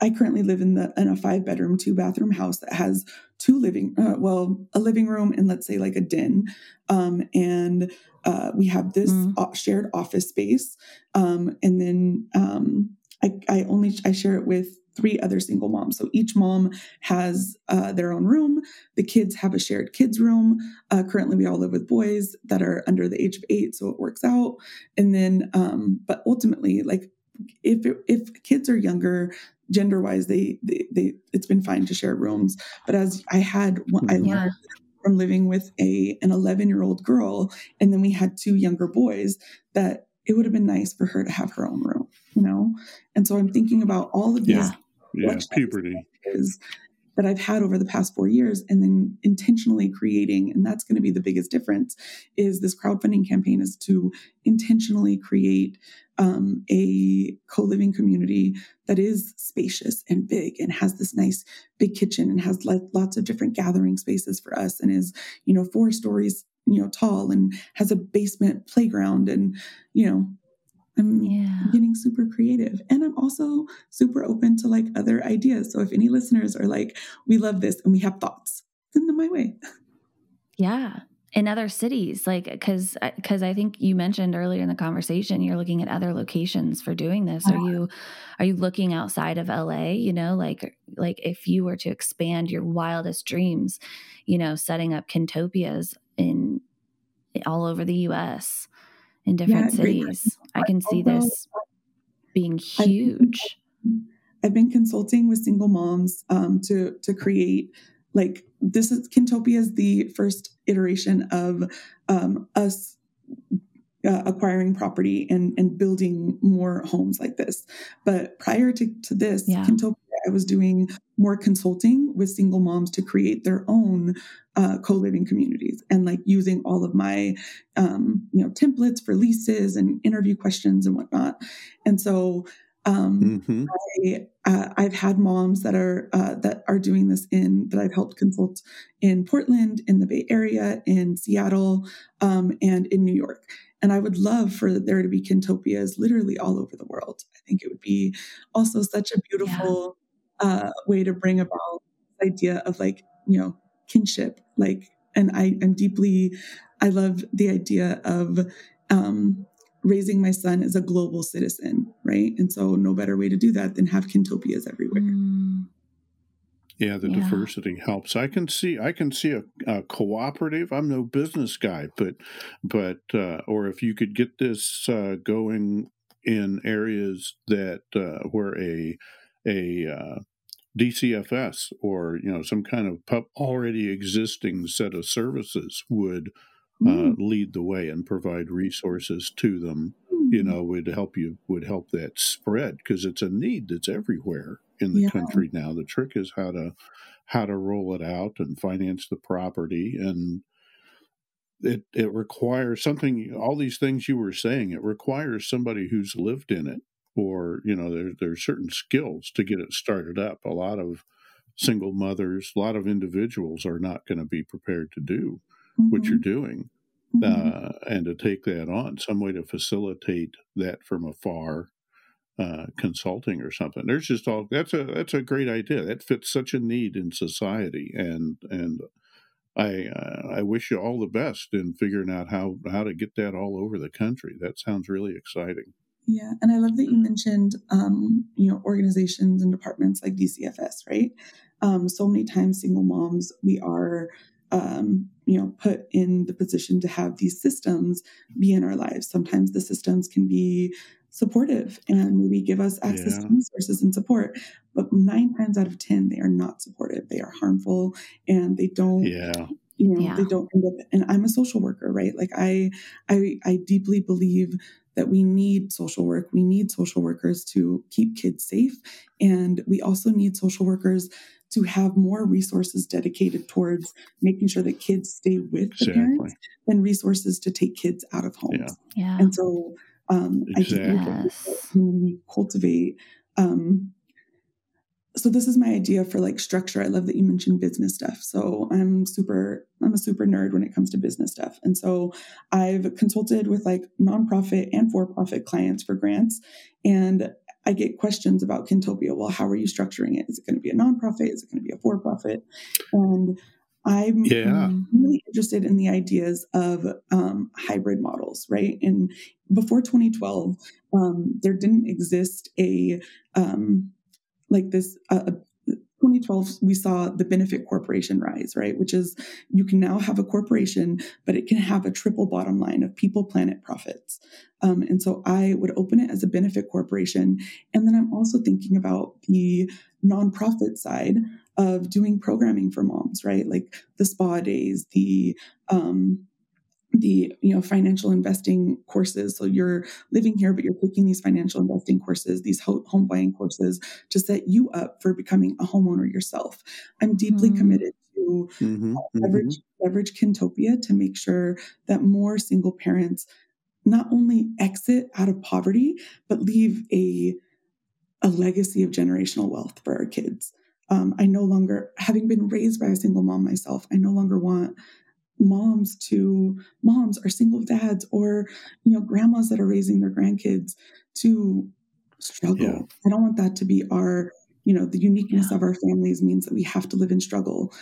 I currently live in the in a five bedroom, two bathroom house that has two living, uh, well, a living room and let's say like a den, um, and uh, we have this mm. shared office space, um, and then um, I, I only I share it with three other single moms. So each mom has uh, their own room. The kids have a shared kids room. Uh, currently, we all live with boys that are under the age of eight, so it works out. And then, um, but ultimately, like if if kids are younger, gender wise, they, they they it's been fine to share rooms. But as I had, I learned. Yeah. From living with a an 11 year old girl, and then we had two younger boys. That it would have been nice for her to have her own room, you know? And so I'm thinking about all of these yeah, yeah puberty. is that I've had over the past four years and then intentionally creating, and that's going to be the biggest difference, is this crowdfunding campaign is to intentionally create um, a co-living community that is spacious and big and has this nice big kitchen and has lots of different gathering spaces for us and is, you know, four stories you know tall and has a basement playground and you know I'm yeah. getting super creative. And I'm also super open to like other ideas. So if any listeners are like, we love this and we have thoughts, send them my way. Yeah. In other cities, like, cause, uh, cause I think you mentioned earlier in the conversation, you're looking at other locations for doing this. Are uh-huh. you, are you looking outside of LA? You know, like, like if you were to expand your wildest dreams, you know, setting up Kintopias in all over the US in different yeah, cities. I can see this being huge. I've been consulting with single moms um, to to create like this is Kintopia is the first iteration of um, us uh, acquiring property and and building more homes like this. But prior to, to this, yeah. Kintopia I was doing more consulting with single moms to create their own uh, co-living communities and like using all of my um, you know templates for leases and interview questions and whatnot. And so um, mm-hmm. I, uh, I've had moms that are uh, that are doing this in that I've helped consult in Portland, in the Bay Area, in Seattle, um, and in New York. And I would love for there to be Kintopias literally all over the world. I think it would be also such a beautiful uh, way to bring about this idea of like, you know, kinship. Like, and I am deeply, I love the idea of um, raising my son as a global citizen, right? And so, no better way to do that than have kintopias everywhere. Mm. Yeah, the yeah. diversity helps. I can see, I can see a, a, cooperative. I'm no business guy, but, but, uh, or if you could get this uh, going in areas that uh, where a a uh, DCFS or you know some kind of pub already existing set of services would uh, mm. lead the way and provide resources to them. Mm. You know, would help you would help that spread because it's a need that's everywhere in the yeah. country now. The trick is how to how to roll it out and finance the property and it it requires something all these things you were saying it requires somebody who's lived in it or you know there, there's certain skills to get it started up a lot of single mothers a lot of individuals are not going to be prepared to do mm-hmm. what you're doing mm-hmm. uh, and to take that on some way to facilitate that from afar uh, consulting or something there's just all that's a that's a great idea that fits such a need in society and and I uh, I wish you all the best in figuring out how how to get that all over the country. That sounds really exciting. Yeah, and I love that you mentioned, um, you know, organizations and departments like DCFS, right? Um, so many times, single moms, we are, um, you know, put in the position to have these systems be in our lives. Sometimes the systems can be supportive and maybe give us access yeah. to resources and support, but nine times out of ten, they are not supportive. They are harmful, and they don't. Yeah you know yeah. they don't end up and i'm a social worker right like i i i deeply believe that we need social work. We need social workers to keep kids safe. And we also need social workers to have more resources dedicated towards making sure that kids stay with the exactly. parents than resources to take kids out of homes. Yeah. yeah. And so um, exactly. I think when we cultivate um, so this is my idea for like structure. I love that you mentioned business stuff. So I'm super, I'm a super nerd when it comes to business stuff. And so I've consulted with like nonprofit and for-profit clients for grants. And I get questions about Kintopia. Well, how are you structuring it? Is it going to be a nonprofit? Is it going to be a for-profit? And I'm yeah. really interested in the ideas of um, hybrid models, right? And before 2012, um, there didn't exist a um, like this uh, 2012 we saw the benefit corporation rise right? Which is you can now have a corporation but it can have a triple bottom line of people planet profits. Um, and so i would open it as a benefit corporation. And then i'm also thinking about the nonprofit side of doing programming for moms right? Like the spa days the um, the you know financial investing courses so you're living here but you're taking these financial investing courses these home buying courses to set you up for becoming a homeowner yourself i'm deeply mm-hmm. committed to mm-hmm. Uh, leverage mm-hmm. leverage kintopia to make sure that more single parents not only exit out of poverty but leave a a legacy of generational wealth for our kids um, i no longer having been raised by a single mom myself i no longer want moms to moms or single dads or you know grandmas that are raising their grandkids to struggle yeah. i don't want that to be our you know the uniqueness yeah. of our families means that we have to live in struggle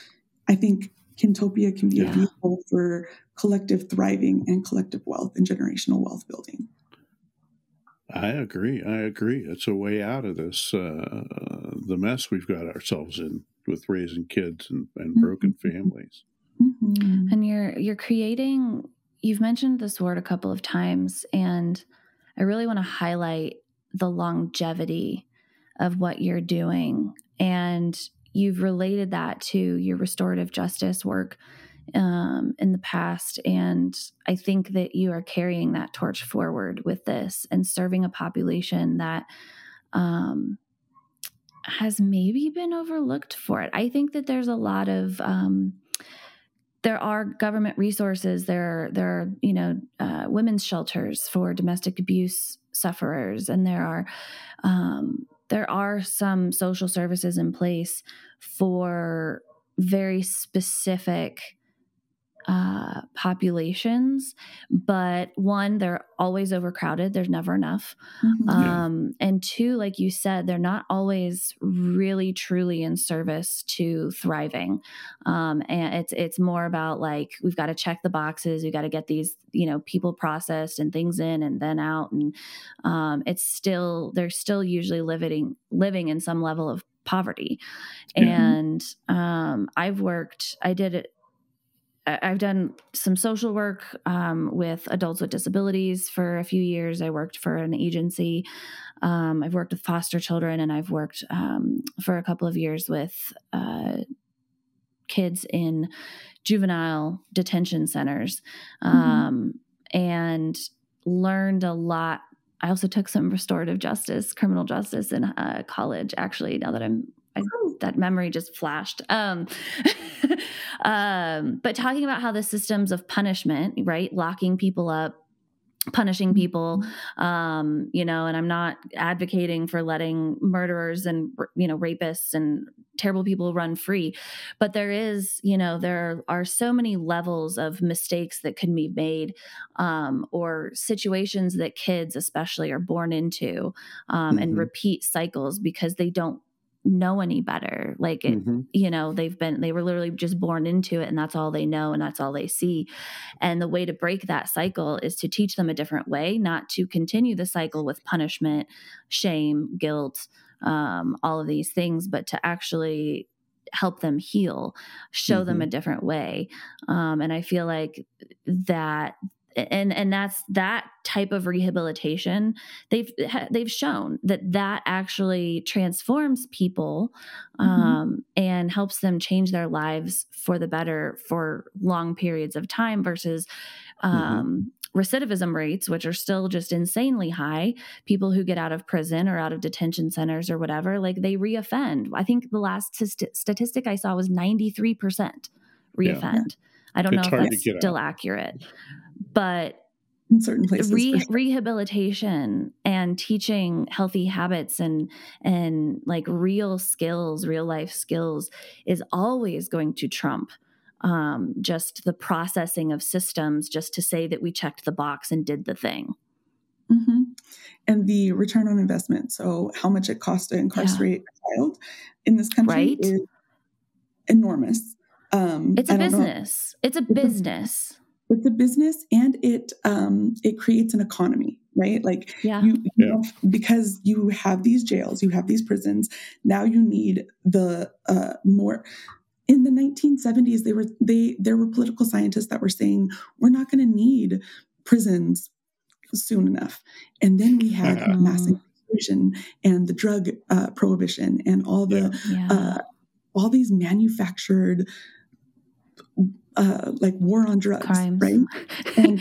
i think kintopia can be yeah. a vehicle for collective thriving and collective wealth and generational wealth building I agree. I agree. It's a way out of this uh, the mess we've got ourselves in with raising kids and, and mm-hmm. broken families. Mm-hmm. And you're you're creating you've mentioned this word a couple of times and I really want to highlight the longevity of what you're doing and you've related that to your restorative justice work um, in the past. And I think that you are carrying that torch forward with this and serving a population that um, has maybe been overlooked for it. I think that there's a lot of um, there are government resources. There, there are you know uh, women's shelters for domestic abuse sufferers, and there are um, there are some social services in place for very specific uh, populations, but one, they're always overcrowded. There's never enough. Mm-hmm. Um, and two, like you said, they're not always really truly in service to thriving. Um, and it's it's more about like we've got to check the boxes. We've got to get these you know people processed and things in and then out. And um, it's still they're still usually living living in some level of poverty. Mm-hmm. And um, I've worked. I did it I've done some social work um, with adults with disabilities for a few years. I worked for an agency. Um, I've worked with foster children, and I've worked um, for a couple of years with uh, kids in juvenile detention centers, mm-hmm. Um, and learned a lot. I also took some restorative justice, criminal justice in uh, college. Actually, now that I'm I, that memory just flashed. Um, um, but talking about how the systems of punishment, right, locking people up, punishing people mm-hmm. um you know and i'm not advocating for letting murderers and you know rapists and terrible people run free but there is you know there are so many levels of mistakes that can be made um, or situations that kids especially are born into um, mm-hmm. and repeat cycles because they don't know any better like it, mm-hmm. you know they've been they were literally just born into it and that's all they know and that's all they see and the way to break that cycle is to teach them a different way not to continue the cycle with punishment shame guilt um, all of these things but to actually help them heal show mm-hmm. them a different way um, and i feel like that and and that's that type of rehabilitation they've they've shown that that actually transforms people mm-hmm. um, and helps them change their lives for the better for long periods of time versus mm-hmm. um, mm-hmm. recidivism rates which are still just insanely high people who get out of prison or out of detention centers or whatever like they reoffend i think the last st- statistic i saw was 93% reoffend yeah. i don't it's know if that's still out. accurate but in certain places Re- sure. rehabilitation and teaching healthy habits and and like real skills real life skills is always going to trump um, just the processing of systems just to say that we checked the box and did the thing mm-hmm. and the return on investment so how much it costs to incarcerate yeah. a child in this country right? is enormous um, it's a business it's a business it's a business and it um, it creates an economy right like yeah. you, you know, because you have these jails you have these prisons now you need the uh, more in the 1970s they were they there were political scientists that were saying we're not going to need prisons soon enough and then we had uh-huh. mass incarceration and the drug uh, prohibition and all the yeah. uh, all these manufactured uh, like war on drugs, Crimes. right? And,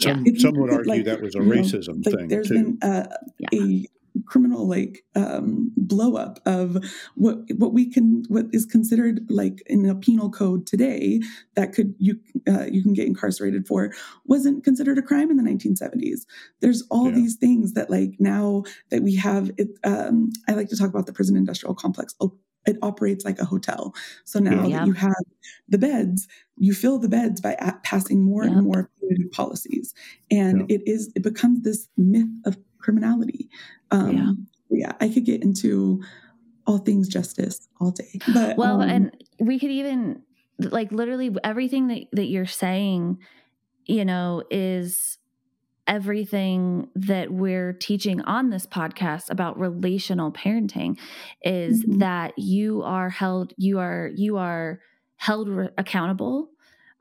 some, some would argue like, that was a racism know, like thing. There's too. been uh, yeah. a criminal like um, blow up of what what we can what is considered like in a penal code today that could you uh, you can get incarcerated for wasn't considered a crime in the 1970s. There's all yeah. these things that like now that we have it. Um, I like to talk about the prison industrial complex it operates like a hotel. So now that you have the beds, you fill the beds by passing more yep. and more policies, and it is it becomes this myth of criminality. Um, yeah. yeah, I could get into all things justice all day. But well, um, and we could even like literally everything that that you're saying, you know, is everything that we're teaching on this podcast about relational parenting is mm-hmm. that you are held you are you are held re- accountable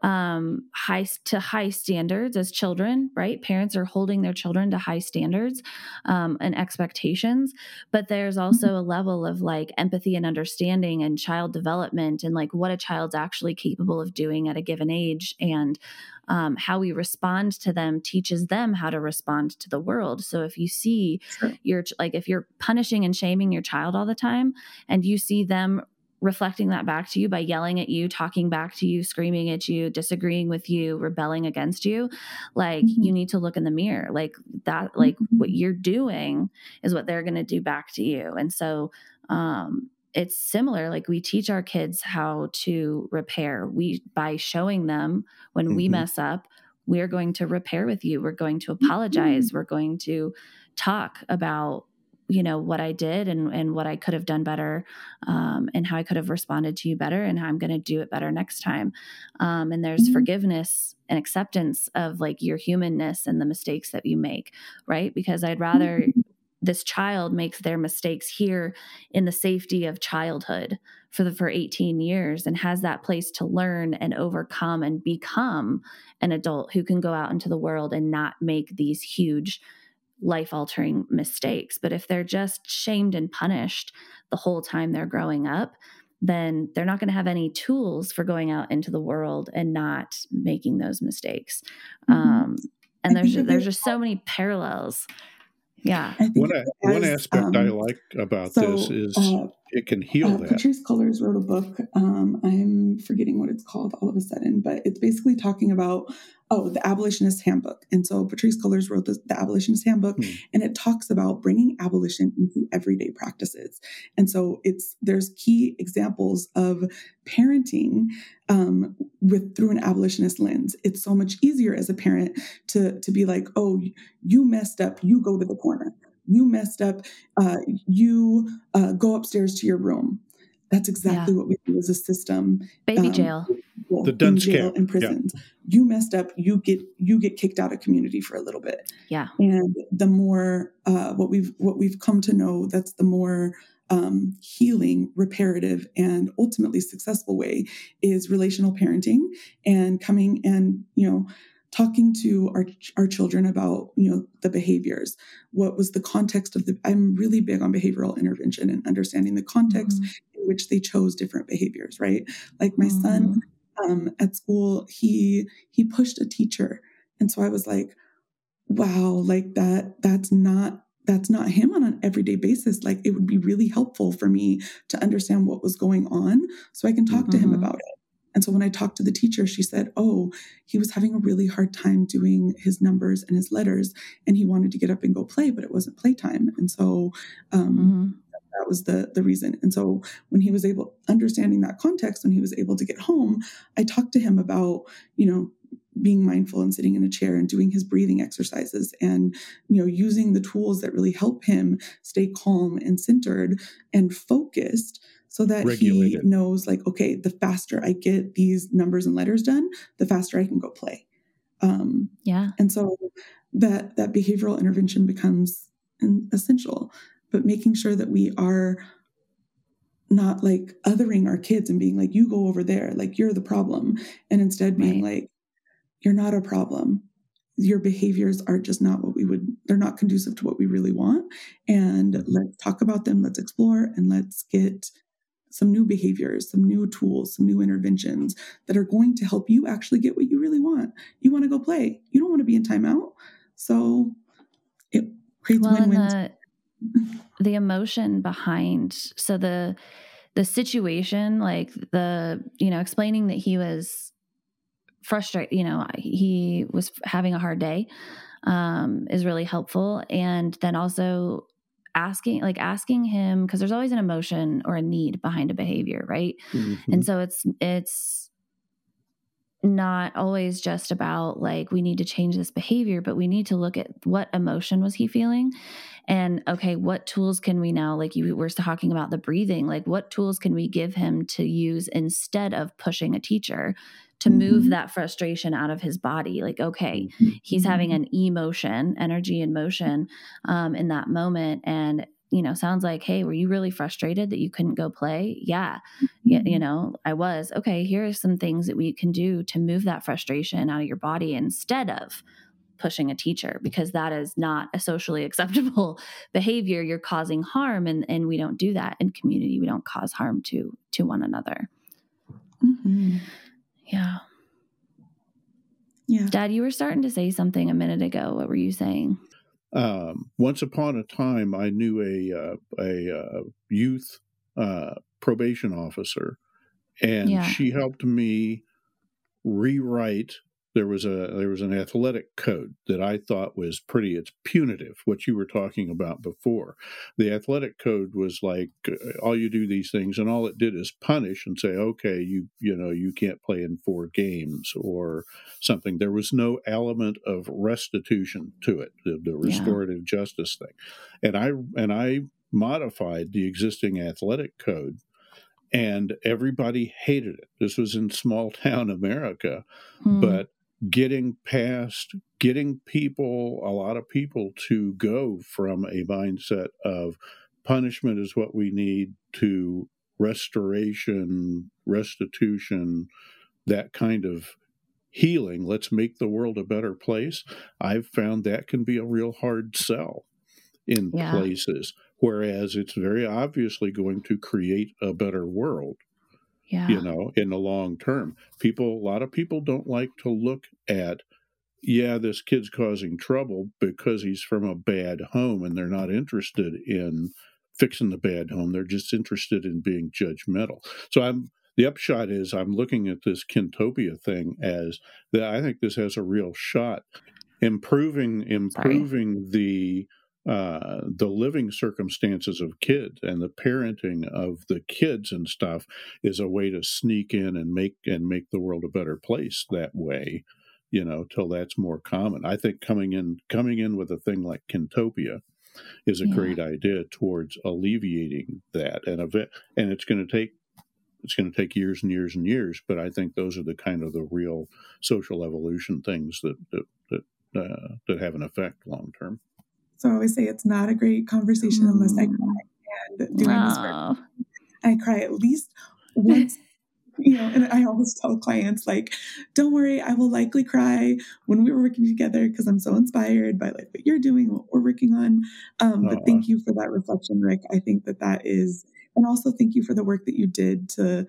um, high to high standards as children, right? Parents are holding their children to high standards um, and expectations, but there's also mm-hmm. a level of like empathy and understanding and child development and like what a child's actually capable of doing at a given age and um, how we respond to them teaches them how to respond to the world. So if you see sure. your like if you're punishing and shaming your child all the time and you see them reflecting that back to you by yelling at you, talking back to you, screaming at you, disagreeing with you, rebelling against you, like mm-hmm. you need to look in the mirror. Like that, like mm-hmm. what you're doing is what they're going to do back to you. And so, um, it's similar like we teach our kids how to repair we by showing them when mm-hmm. we mess up we're going to repair with you we're going to apologize mm-hmm. we're going to talk about you know what I did and and what I could have done better, um, and how I could have responded to you better, and how I'm going to do it better next time. Um, and there's mm-hmm. forgiveness and acceptance of like your humanness and the mistakes that you make, right? Because I'd rather mm-hmm. this child makes their mistakes here in the safety of childhood for the for 18 years and has that place to learn and overcome and become an adult who can go out into the world and not make these huge life altering mistakes. But if they're just shamed and punished the whole time they're growing up, then they're not going to have any tools for going out into the world and not making those mistakes. Mm-hmm. Um, and there's there's just so many parallels. Yeah. One, one aspect um, I like about so, this is uh, it can heal uh, that. Patrisse Cullors wrote a book. Um, I'm forgetting what it's called all of a sudden, but it's basically talking about oh the abolitionist handbook. And so Patrisse Cullors wrote the, the abolitionist handbook, hmm. and it talks about bringing abolition into everyday practices. And so it's there's key examples of parenting um, with through an abolitionist lens. It's so much easier as a parent to to be like, oh, you messed up, you go to the corner you messed up uh, you uh, go upstairs to your room that's exactly yeah. what we do as a system baby um, jail the dunce jail in prisons. Yeah. you messed up. You get you get kicked out of community for a little bit. Yeah. And the more uh, what we've what we've come to know that's the more um, healing, reparative, and ultimately successful way is relational parenting and coming and, you know, talking to our our children about you know the behaviors. What was the context of the i'm really big on behavioral intervention and understanding the context mm-hmm. in which they chose different behaviors right? Like my mm-hmm. son um, at school he he pushed a teacher and so i was like wow like that that's not that's not him on an everyday basis like it would be really helpful for me to understand what was going on so i can talk mm-hmm. to him mm-hmm. about it And so when I talked to the teacher, she said, Oh, he was having a really hard time doing his numbers and his letters, and he wanted to get up and go play, but it wasn't playtime. And so um, mm-hmm. That was the, the reason. And so when he was able, understanding that context, when he was able to get home, I talked to him about, you know, being mindful and sitting in a chair and doing his breathing exercises and you know using the tools that really help him stay calm and centered and focused so that Regulated. he knows like okay the faster i get these numbers and letters done the faster i can go play um, yeah and so that that behavioral intervention becomes essential but making sure that we are not like othering our kids and being like you go over there like you're the problem and instead being right. like you're not a problem. Your behaviors are just not what we would they're not conducive to what we really want and mm-hmm. let's talk about them let's explore and let's get some new behaviors some new tools some new interventions that are going to help you actually get what you really want. You want to go play. You don't want to be in timeout. So it creates well, win-wins. the, the emotion behind so the the situation like the you know explaining that he was frustrated, you know, he was having a hard day um, is really helpful. And then also asking, like asking him, because there's always an emotion or a need behind a behavior, right? Mm-hmm. And so it's, it's, not always just about like we need to change this behavior but we need to look at what emotion was he feeling and okay what tools can we now like you were talking about the breathing like what tools can we give him to use instead of pushing a teacher to mm-hmm. move that frustration out of his body. Like, okay, mm-hmm. he's having mm-hmm. an emotion, energy and motion um, in that moment. And, you know, sounds like, hey, were you really frustrated that you couldn't go play? Yeah. yeah you mm-hmm. know, I was. Okay, here are some things that we can do to move that frustration out of your body instead of pushing a teacher because that is not a socially acceptable behavior you're causing harm and and we don't do that in community we don't cause harm to to one another mm-hmm. Yeah. Yeah. Dad, you were starting to say something a minute ago. What were you saying? Um, once upon a time, I knew a uh, a uh, youth uh, probation officer, and yeah. she helped me rewrite there was a there was an athletic code that I thought was pretty it's punitive what you were talking about before the athletic code was like uh, all you do these things and all it did is punish and say okay you you know you can't play in four games or something there was no element of restitution to it the, the restorative yeah. justice thing and I and I modified the existing athletic code and everybody hated it. This was in small town America, hmm. but getting past getting people a lot of people to go from a mindset of punishment is what we need to restoration restitution that kind of healing. Let's make the world a better place. I've found that can be a real hard sell in yeah. places whereas it's very obviously going to create a better world yeah. you know, in the long term. People, a lot of people don't like to look at, yeah, this kid's causing trouble because he's from a bad home and they're not interested in fixing the bad home. They're just interested in being judgmental. So I'm, the upshot is I'm looking at this Kintopia thing as that I think this has a real shot improving improving Sorry. the uh, the living circumstances of kids and the parenting of the kids and stuff is a way to sneak in and make and make the world a better place that way you know till that's more common i think coming in coming in with a thing like kintopia is a yeah. great idea towards alleviating that and event and it's going to take it's going to take years and years and years but i think those are the kind of the real social evolution things that that that, uh, that have an effect long term so I always say it's not a great conversation mm. unless I mm. cry. And doing oh. this work, I cry at least once. you know, and I always tell clients like, "Don't worry, I will likely cry when we were working together because I'm so inspired by like what you're doing, what we're working on." Um, but thank you for that reflection, Rick. I think that that is, and also thank you for the work that you did to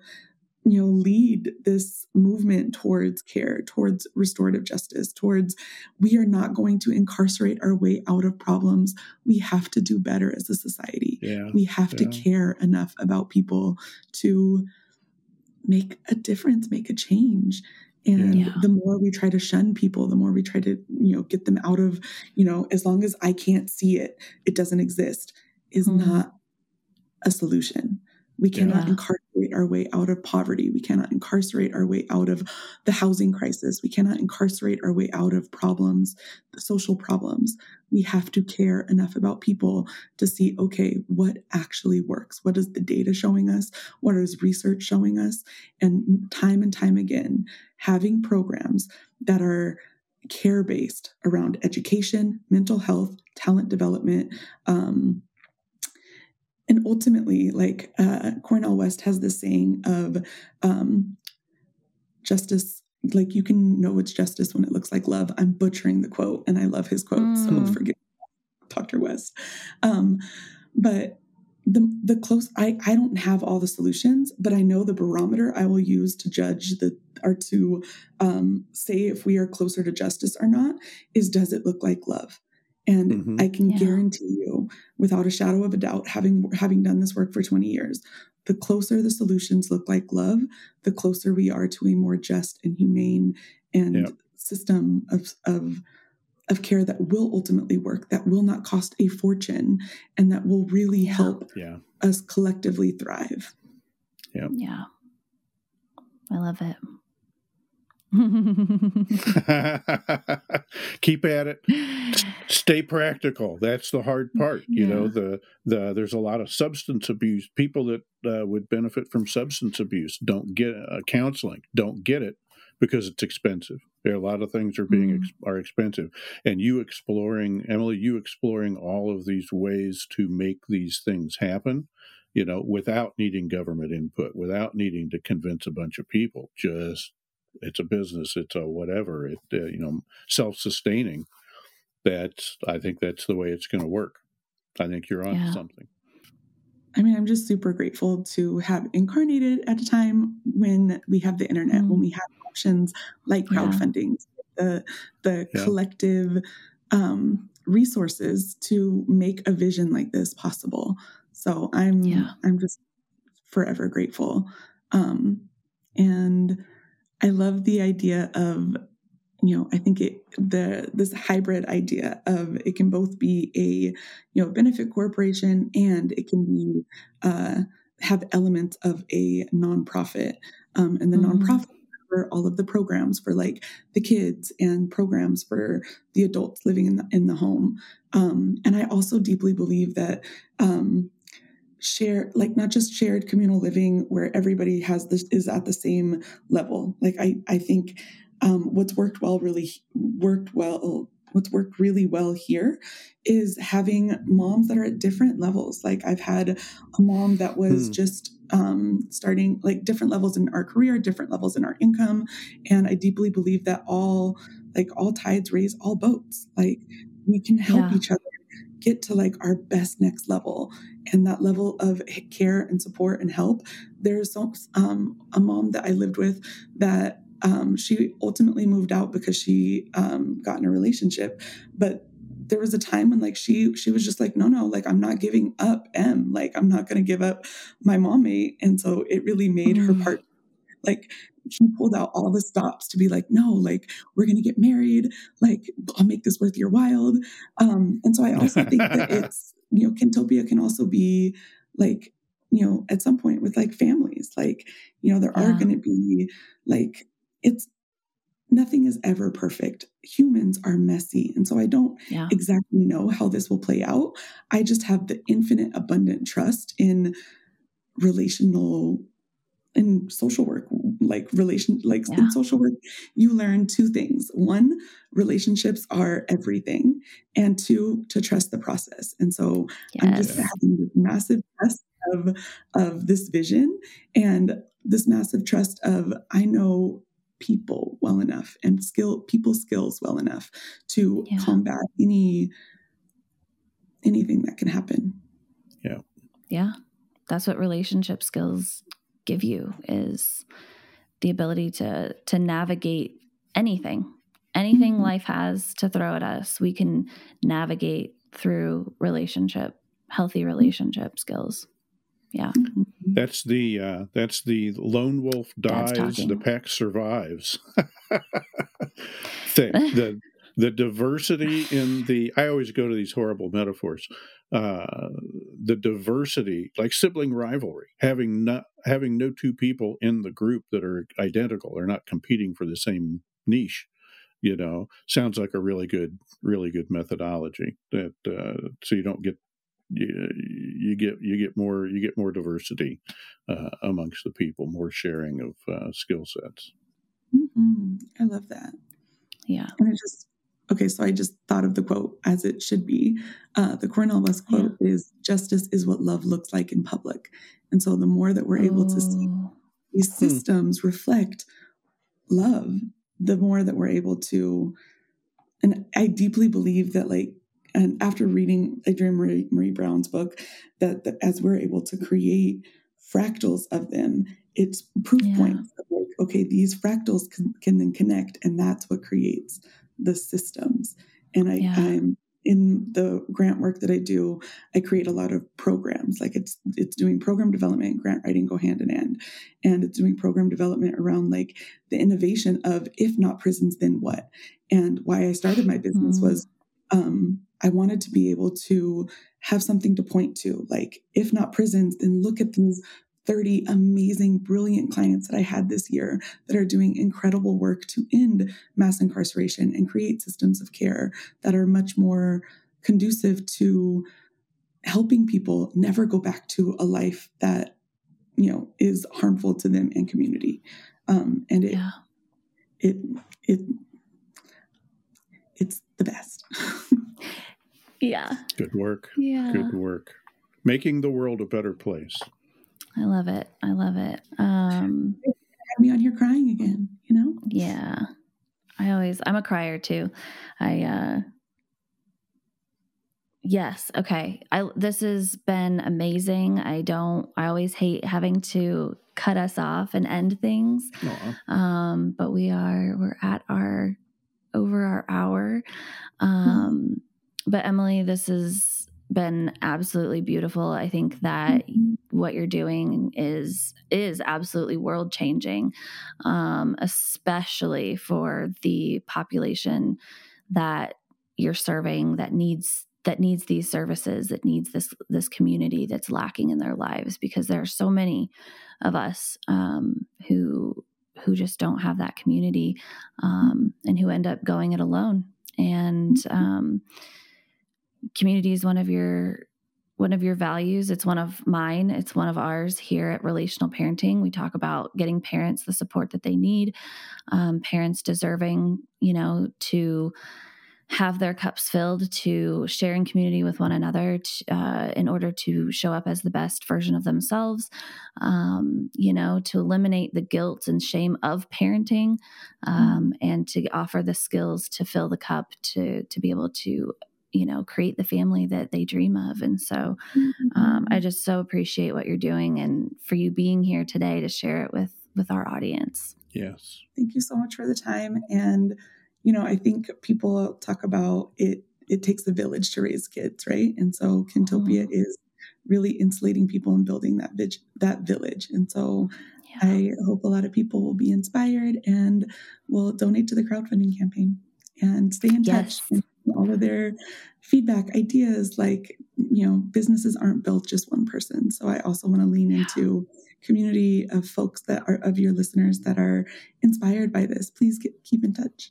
you know lead this movement towards care towards restorative justice towards we are not going to incarcerate our way out of problems we have to do better as a society yeah, we have yeah. to care enough about people to make a difference, make a change. And yeah. the more we try to shun people, the more we try to, you know, get them out of, you know, as long as I can't see it, it doesn't exist, is mm. not a solution. We cannot yeah. incarcerate our way out of poverty. We cannot incarcerate our way out of the housing crisis. We cannot incarcerate our way out of problems, the social problems. We have to care enough about people to see, okay, what actually works? What is the data showing us? What is research showing us? And time and time again, having programs that are care based around education, mental health, talent development, um, and ultimately, like uh, Cornel West has this saying of um, justice, like you can know it's justice when it looks like love. I'm butchering the quote, and I love his quote, mm. so forgive Dr. West. Um, but the the close, I I don't have all the solutions, but I know the barometer I will use to judge the or to um, say if we are closer to justice or not is does it look like love? And mm-hmm. I can yeah. guarantee you, without a shadow of a doubt, having having done this work for 20 years, the closer the solutions look like love, the closer we are to a more just and humane and yep. system of, of of care that will ultimately work, that will not cost a fortune, and that will really help yeah. us collectively thrive. Yeah. Yeah. I love it. Keep at it. Stay practical. That's the hard part. You yeah. know, the the there's a lot of substance abuse. People that uh, would benefit from substance abuse don't get uh, counseling. Don't get it because it's expensive. There are a lot of things are being mm. ex- are expensive, and you exploring Emily, you exploring all of these ways to make these things happen you know, without needing government input, without needing to convince a bunch of people, just it's a business, it's a whatever, it uh, you know, self-sustaining. That's I think that's the way it's going to work. I think you're on yeah. something. I mean, I'm just super grateful to have incarnated at a time when we have the internet, mm. when we have options like crowdfunding, yeah. the the yeah. collective um, resources to make a vision like this possible. So I'm yeah. I'm just forever grateful. Um, and I love the idea of, you know, I think it the this hybrid idea of it can both be a you know benefit corporation and it can be uh, have elements of a nonprofit, um, and the mm-hmm. nonprofit for all of the programs for like the kids and programs for the adults living in the in the home. Um, and I also deeply believe that um, share like not just shared communal living where everybody has this is at the same level like i i think um, what's worked well really worked well what's worked really well here is having moms that are at different levels like i've had a mom that was hmm. just um, starting like different levels in our career different levels in our income and i deeply believe that all like all tides raise all boats like we can help yeah. each other get to like our best next level and that level of care and support and help. There's um, a mom that I lived with that um, she ultimately moved out because she um, got in a relationship, but there was a time when like she she was just like no no like i'm not giving up m like i'm not going to give up my mommate and so it really made mm. her part like he pulled out all the stops to be like, no, like we're gonna get married, like I'll make this worth your while. Um, and so I also think that it's you know, Kintopia can also be like, you know, at some point with like families, like, you know, there yeah. are gonna be like it's nothing is ever perfect. Humans are messy. And so I don't yeah. exactly know how this will play out. I just have the infinite abundant trust in relational in social work like relation like yeah. in social work you learn two things one relationships are everything and two to trust the process and so yes. i'm just having this massive trust of of this vision and this massive trust of i know people well enough and skill people skills well enough to yeah. combat any anything that can happen yeah yeah that's what relationship skills give you is the ability to to navigate anything anything mm-hmm. life has to throw at us we can navigate through relationship healthy relationship skills yeah mm-hmm. That's the uh, that's the lone wolf dies, the pack survives. thing. the the diversity in the I always go to these horrible metaphors. Uh, the diversity, like sibling rivalry, having not having no two people in the group that are identical they're not competing for the same niche you know sounds like a really good really good methodology that uh, so you don't get you, you get you get more you get more diversity uh, amongst the people more sharing of uh, skill sets mm-hmm. i love that yeah and it just okay so i just thought of the quote as it should be uh, the Cornel West quote yeah. is justice is what love looks like in public and so the more that we're able to see oh. these hmm. systems hmm. reflect love the more that we're able to and i deeply believe that like and after reading adrienne Marie, maree brown's book that, that, as we're able to create fractals of them it's proof yeah. points of like okay these fractals can, can then connect and that's what creates the systems and I, yeah. i'm in the grant work that I do, I create a lot of programs. Like it's it's doing program development and grant writing go hand in hand. And it's doing program development around like the innovation of if not prisons, then what? And why I started my business mm-hmm. was um, I wanted to be able to have something to point to. Like, if not prisons, then look at these 30 amazing, brilliant clients that I had this year that are doing incredible work to end mass incarceration and create systems of care that are much more conducive to helping people never go back to a life that you know is harmful to them and community. Um, and it yeah. it it it's the best. Yeah. Good work. Yeah. Good work. Making the world a better place I love it. I love it. Um, Have me on here crying again, you know? Yeah. I always, I'm a crier too. I, uh, yes. Okay. I, this has been amazing. I don't, I always hate having to cut us off and end things. Um, but we are, we're at our, over our hour. Um, mm-hmm. but Emily, this has been absolutely beautiful. I think that mm-hmm what you're doing is is absolutely world changing, um, especially for the population that you're serving that needs that needs these services that needs this this community that's lacking in their lives because there are so many of us um, who who just don't have that community um, and who end up going it alone and mm-hmm. um, community is one of your one of your values. It's one of mine. It's one of ours here at Relational Parenting. We talk about getting parents the support that they need, um, parents deserving, you know, to have their cups filled, to share in community with one another to, uh, in order to show up as the best version of themselves, um, you know, to eliminate the guilt and shame of parenting um, mm-hmm. and to offer the skills to fill the cup to, to be able to you know create the family that they dream of and so mm-hmm. um, i just so appreciate what you're doing and for you being here today to share it with with our audience yes thank you so much for the time and you know i think people talk about it it takes a village to raise kids right and so kintopia mm-hmm. is really insulating people and building that vid- that village and so yeah. i hope a lot of people will be inspired and will donate to the crowdfunding campaign and stay in yes. touch all of their feedback, ideas. Like, you know, businesses aren't built just one person. So I also want to lean yeah. into community of folks that are of your listeners that are inspired by this. Please get, keep in touch.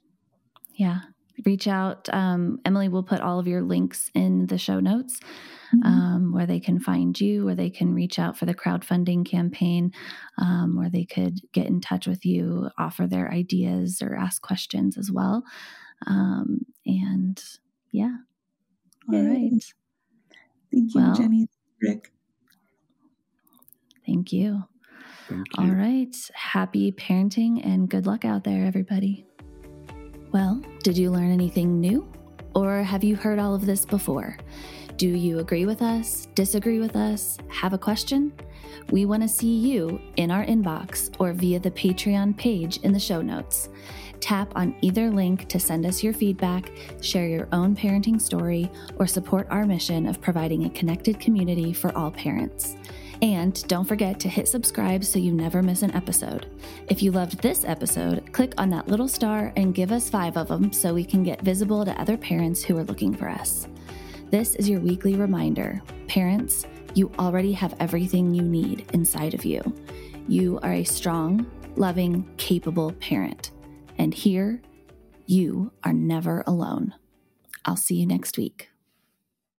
Yeah. Reach out. Um, Emily will put all of your links in the show notes. Mm-hmm. Um, where they can find you, where they can reach out for the crowdfunding campaign, um, where they could get in touch with you, offer their ideas, or ask questions as well. Um, and yeah. All Yay. right. Thank you, well, Jenny. Rick. Thank you. Thank you. All right. Happy parenting and good luck out there, everybody. Well, did you learn anything new? Or have you heard all of this before? Do you agree with us, disagree with us, have a question? We want to see you in our inbox or via the Patreon page in the show notes. Tap on either link to send us your feedback, share your own parenting story, or support our mission of providing a connected community for all parents. And don't forget to hit subscribe so you never miss an episode. If you loved this episode, click on that little star and give us five of them so we can get visible to other parents who are looking for us. This is your weekly reminder. Parents, you already have everything you need inside of you. You are a strong, loving, capable parent. And here, you are never alone. I'll see you next week.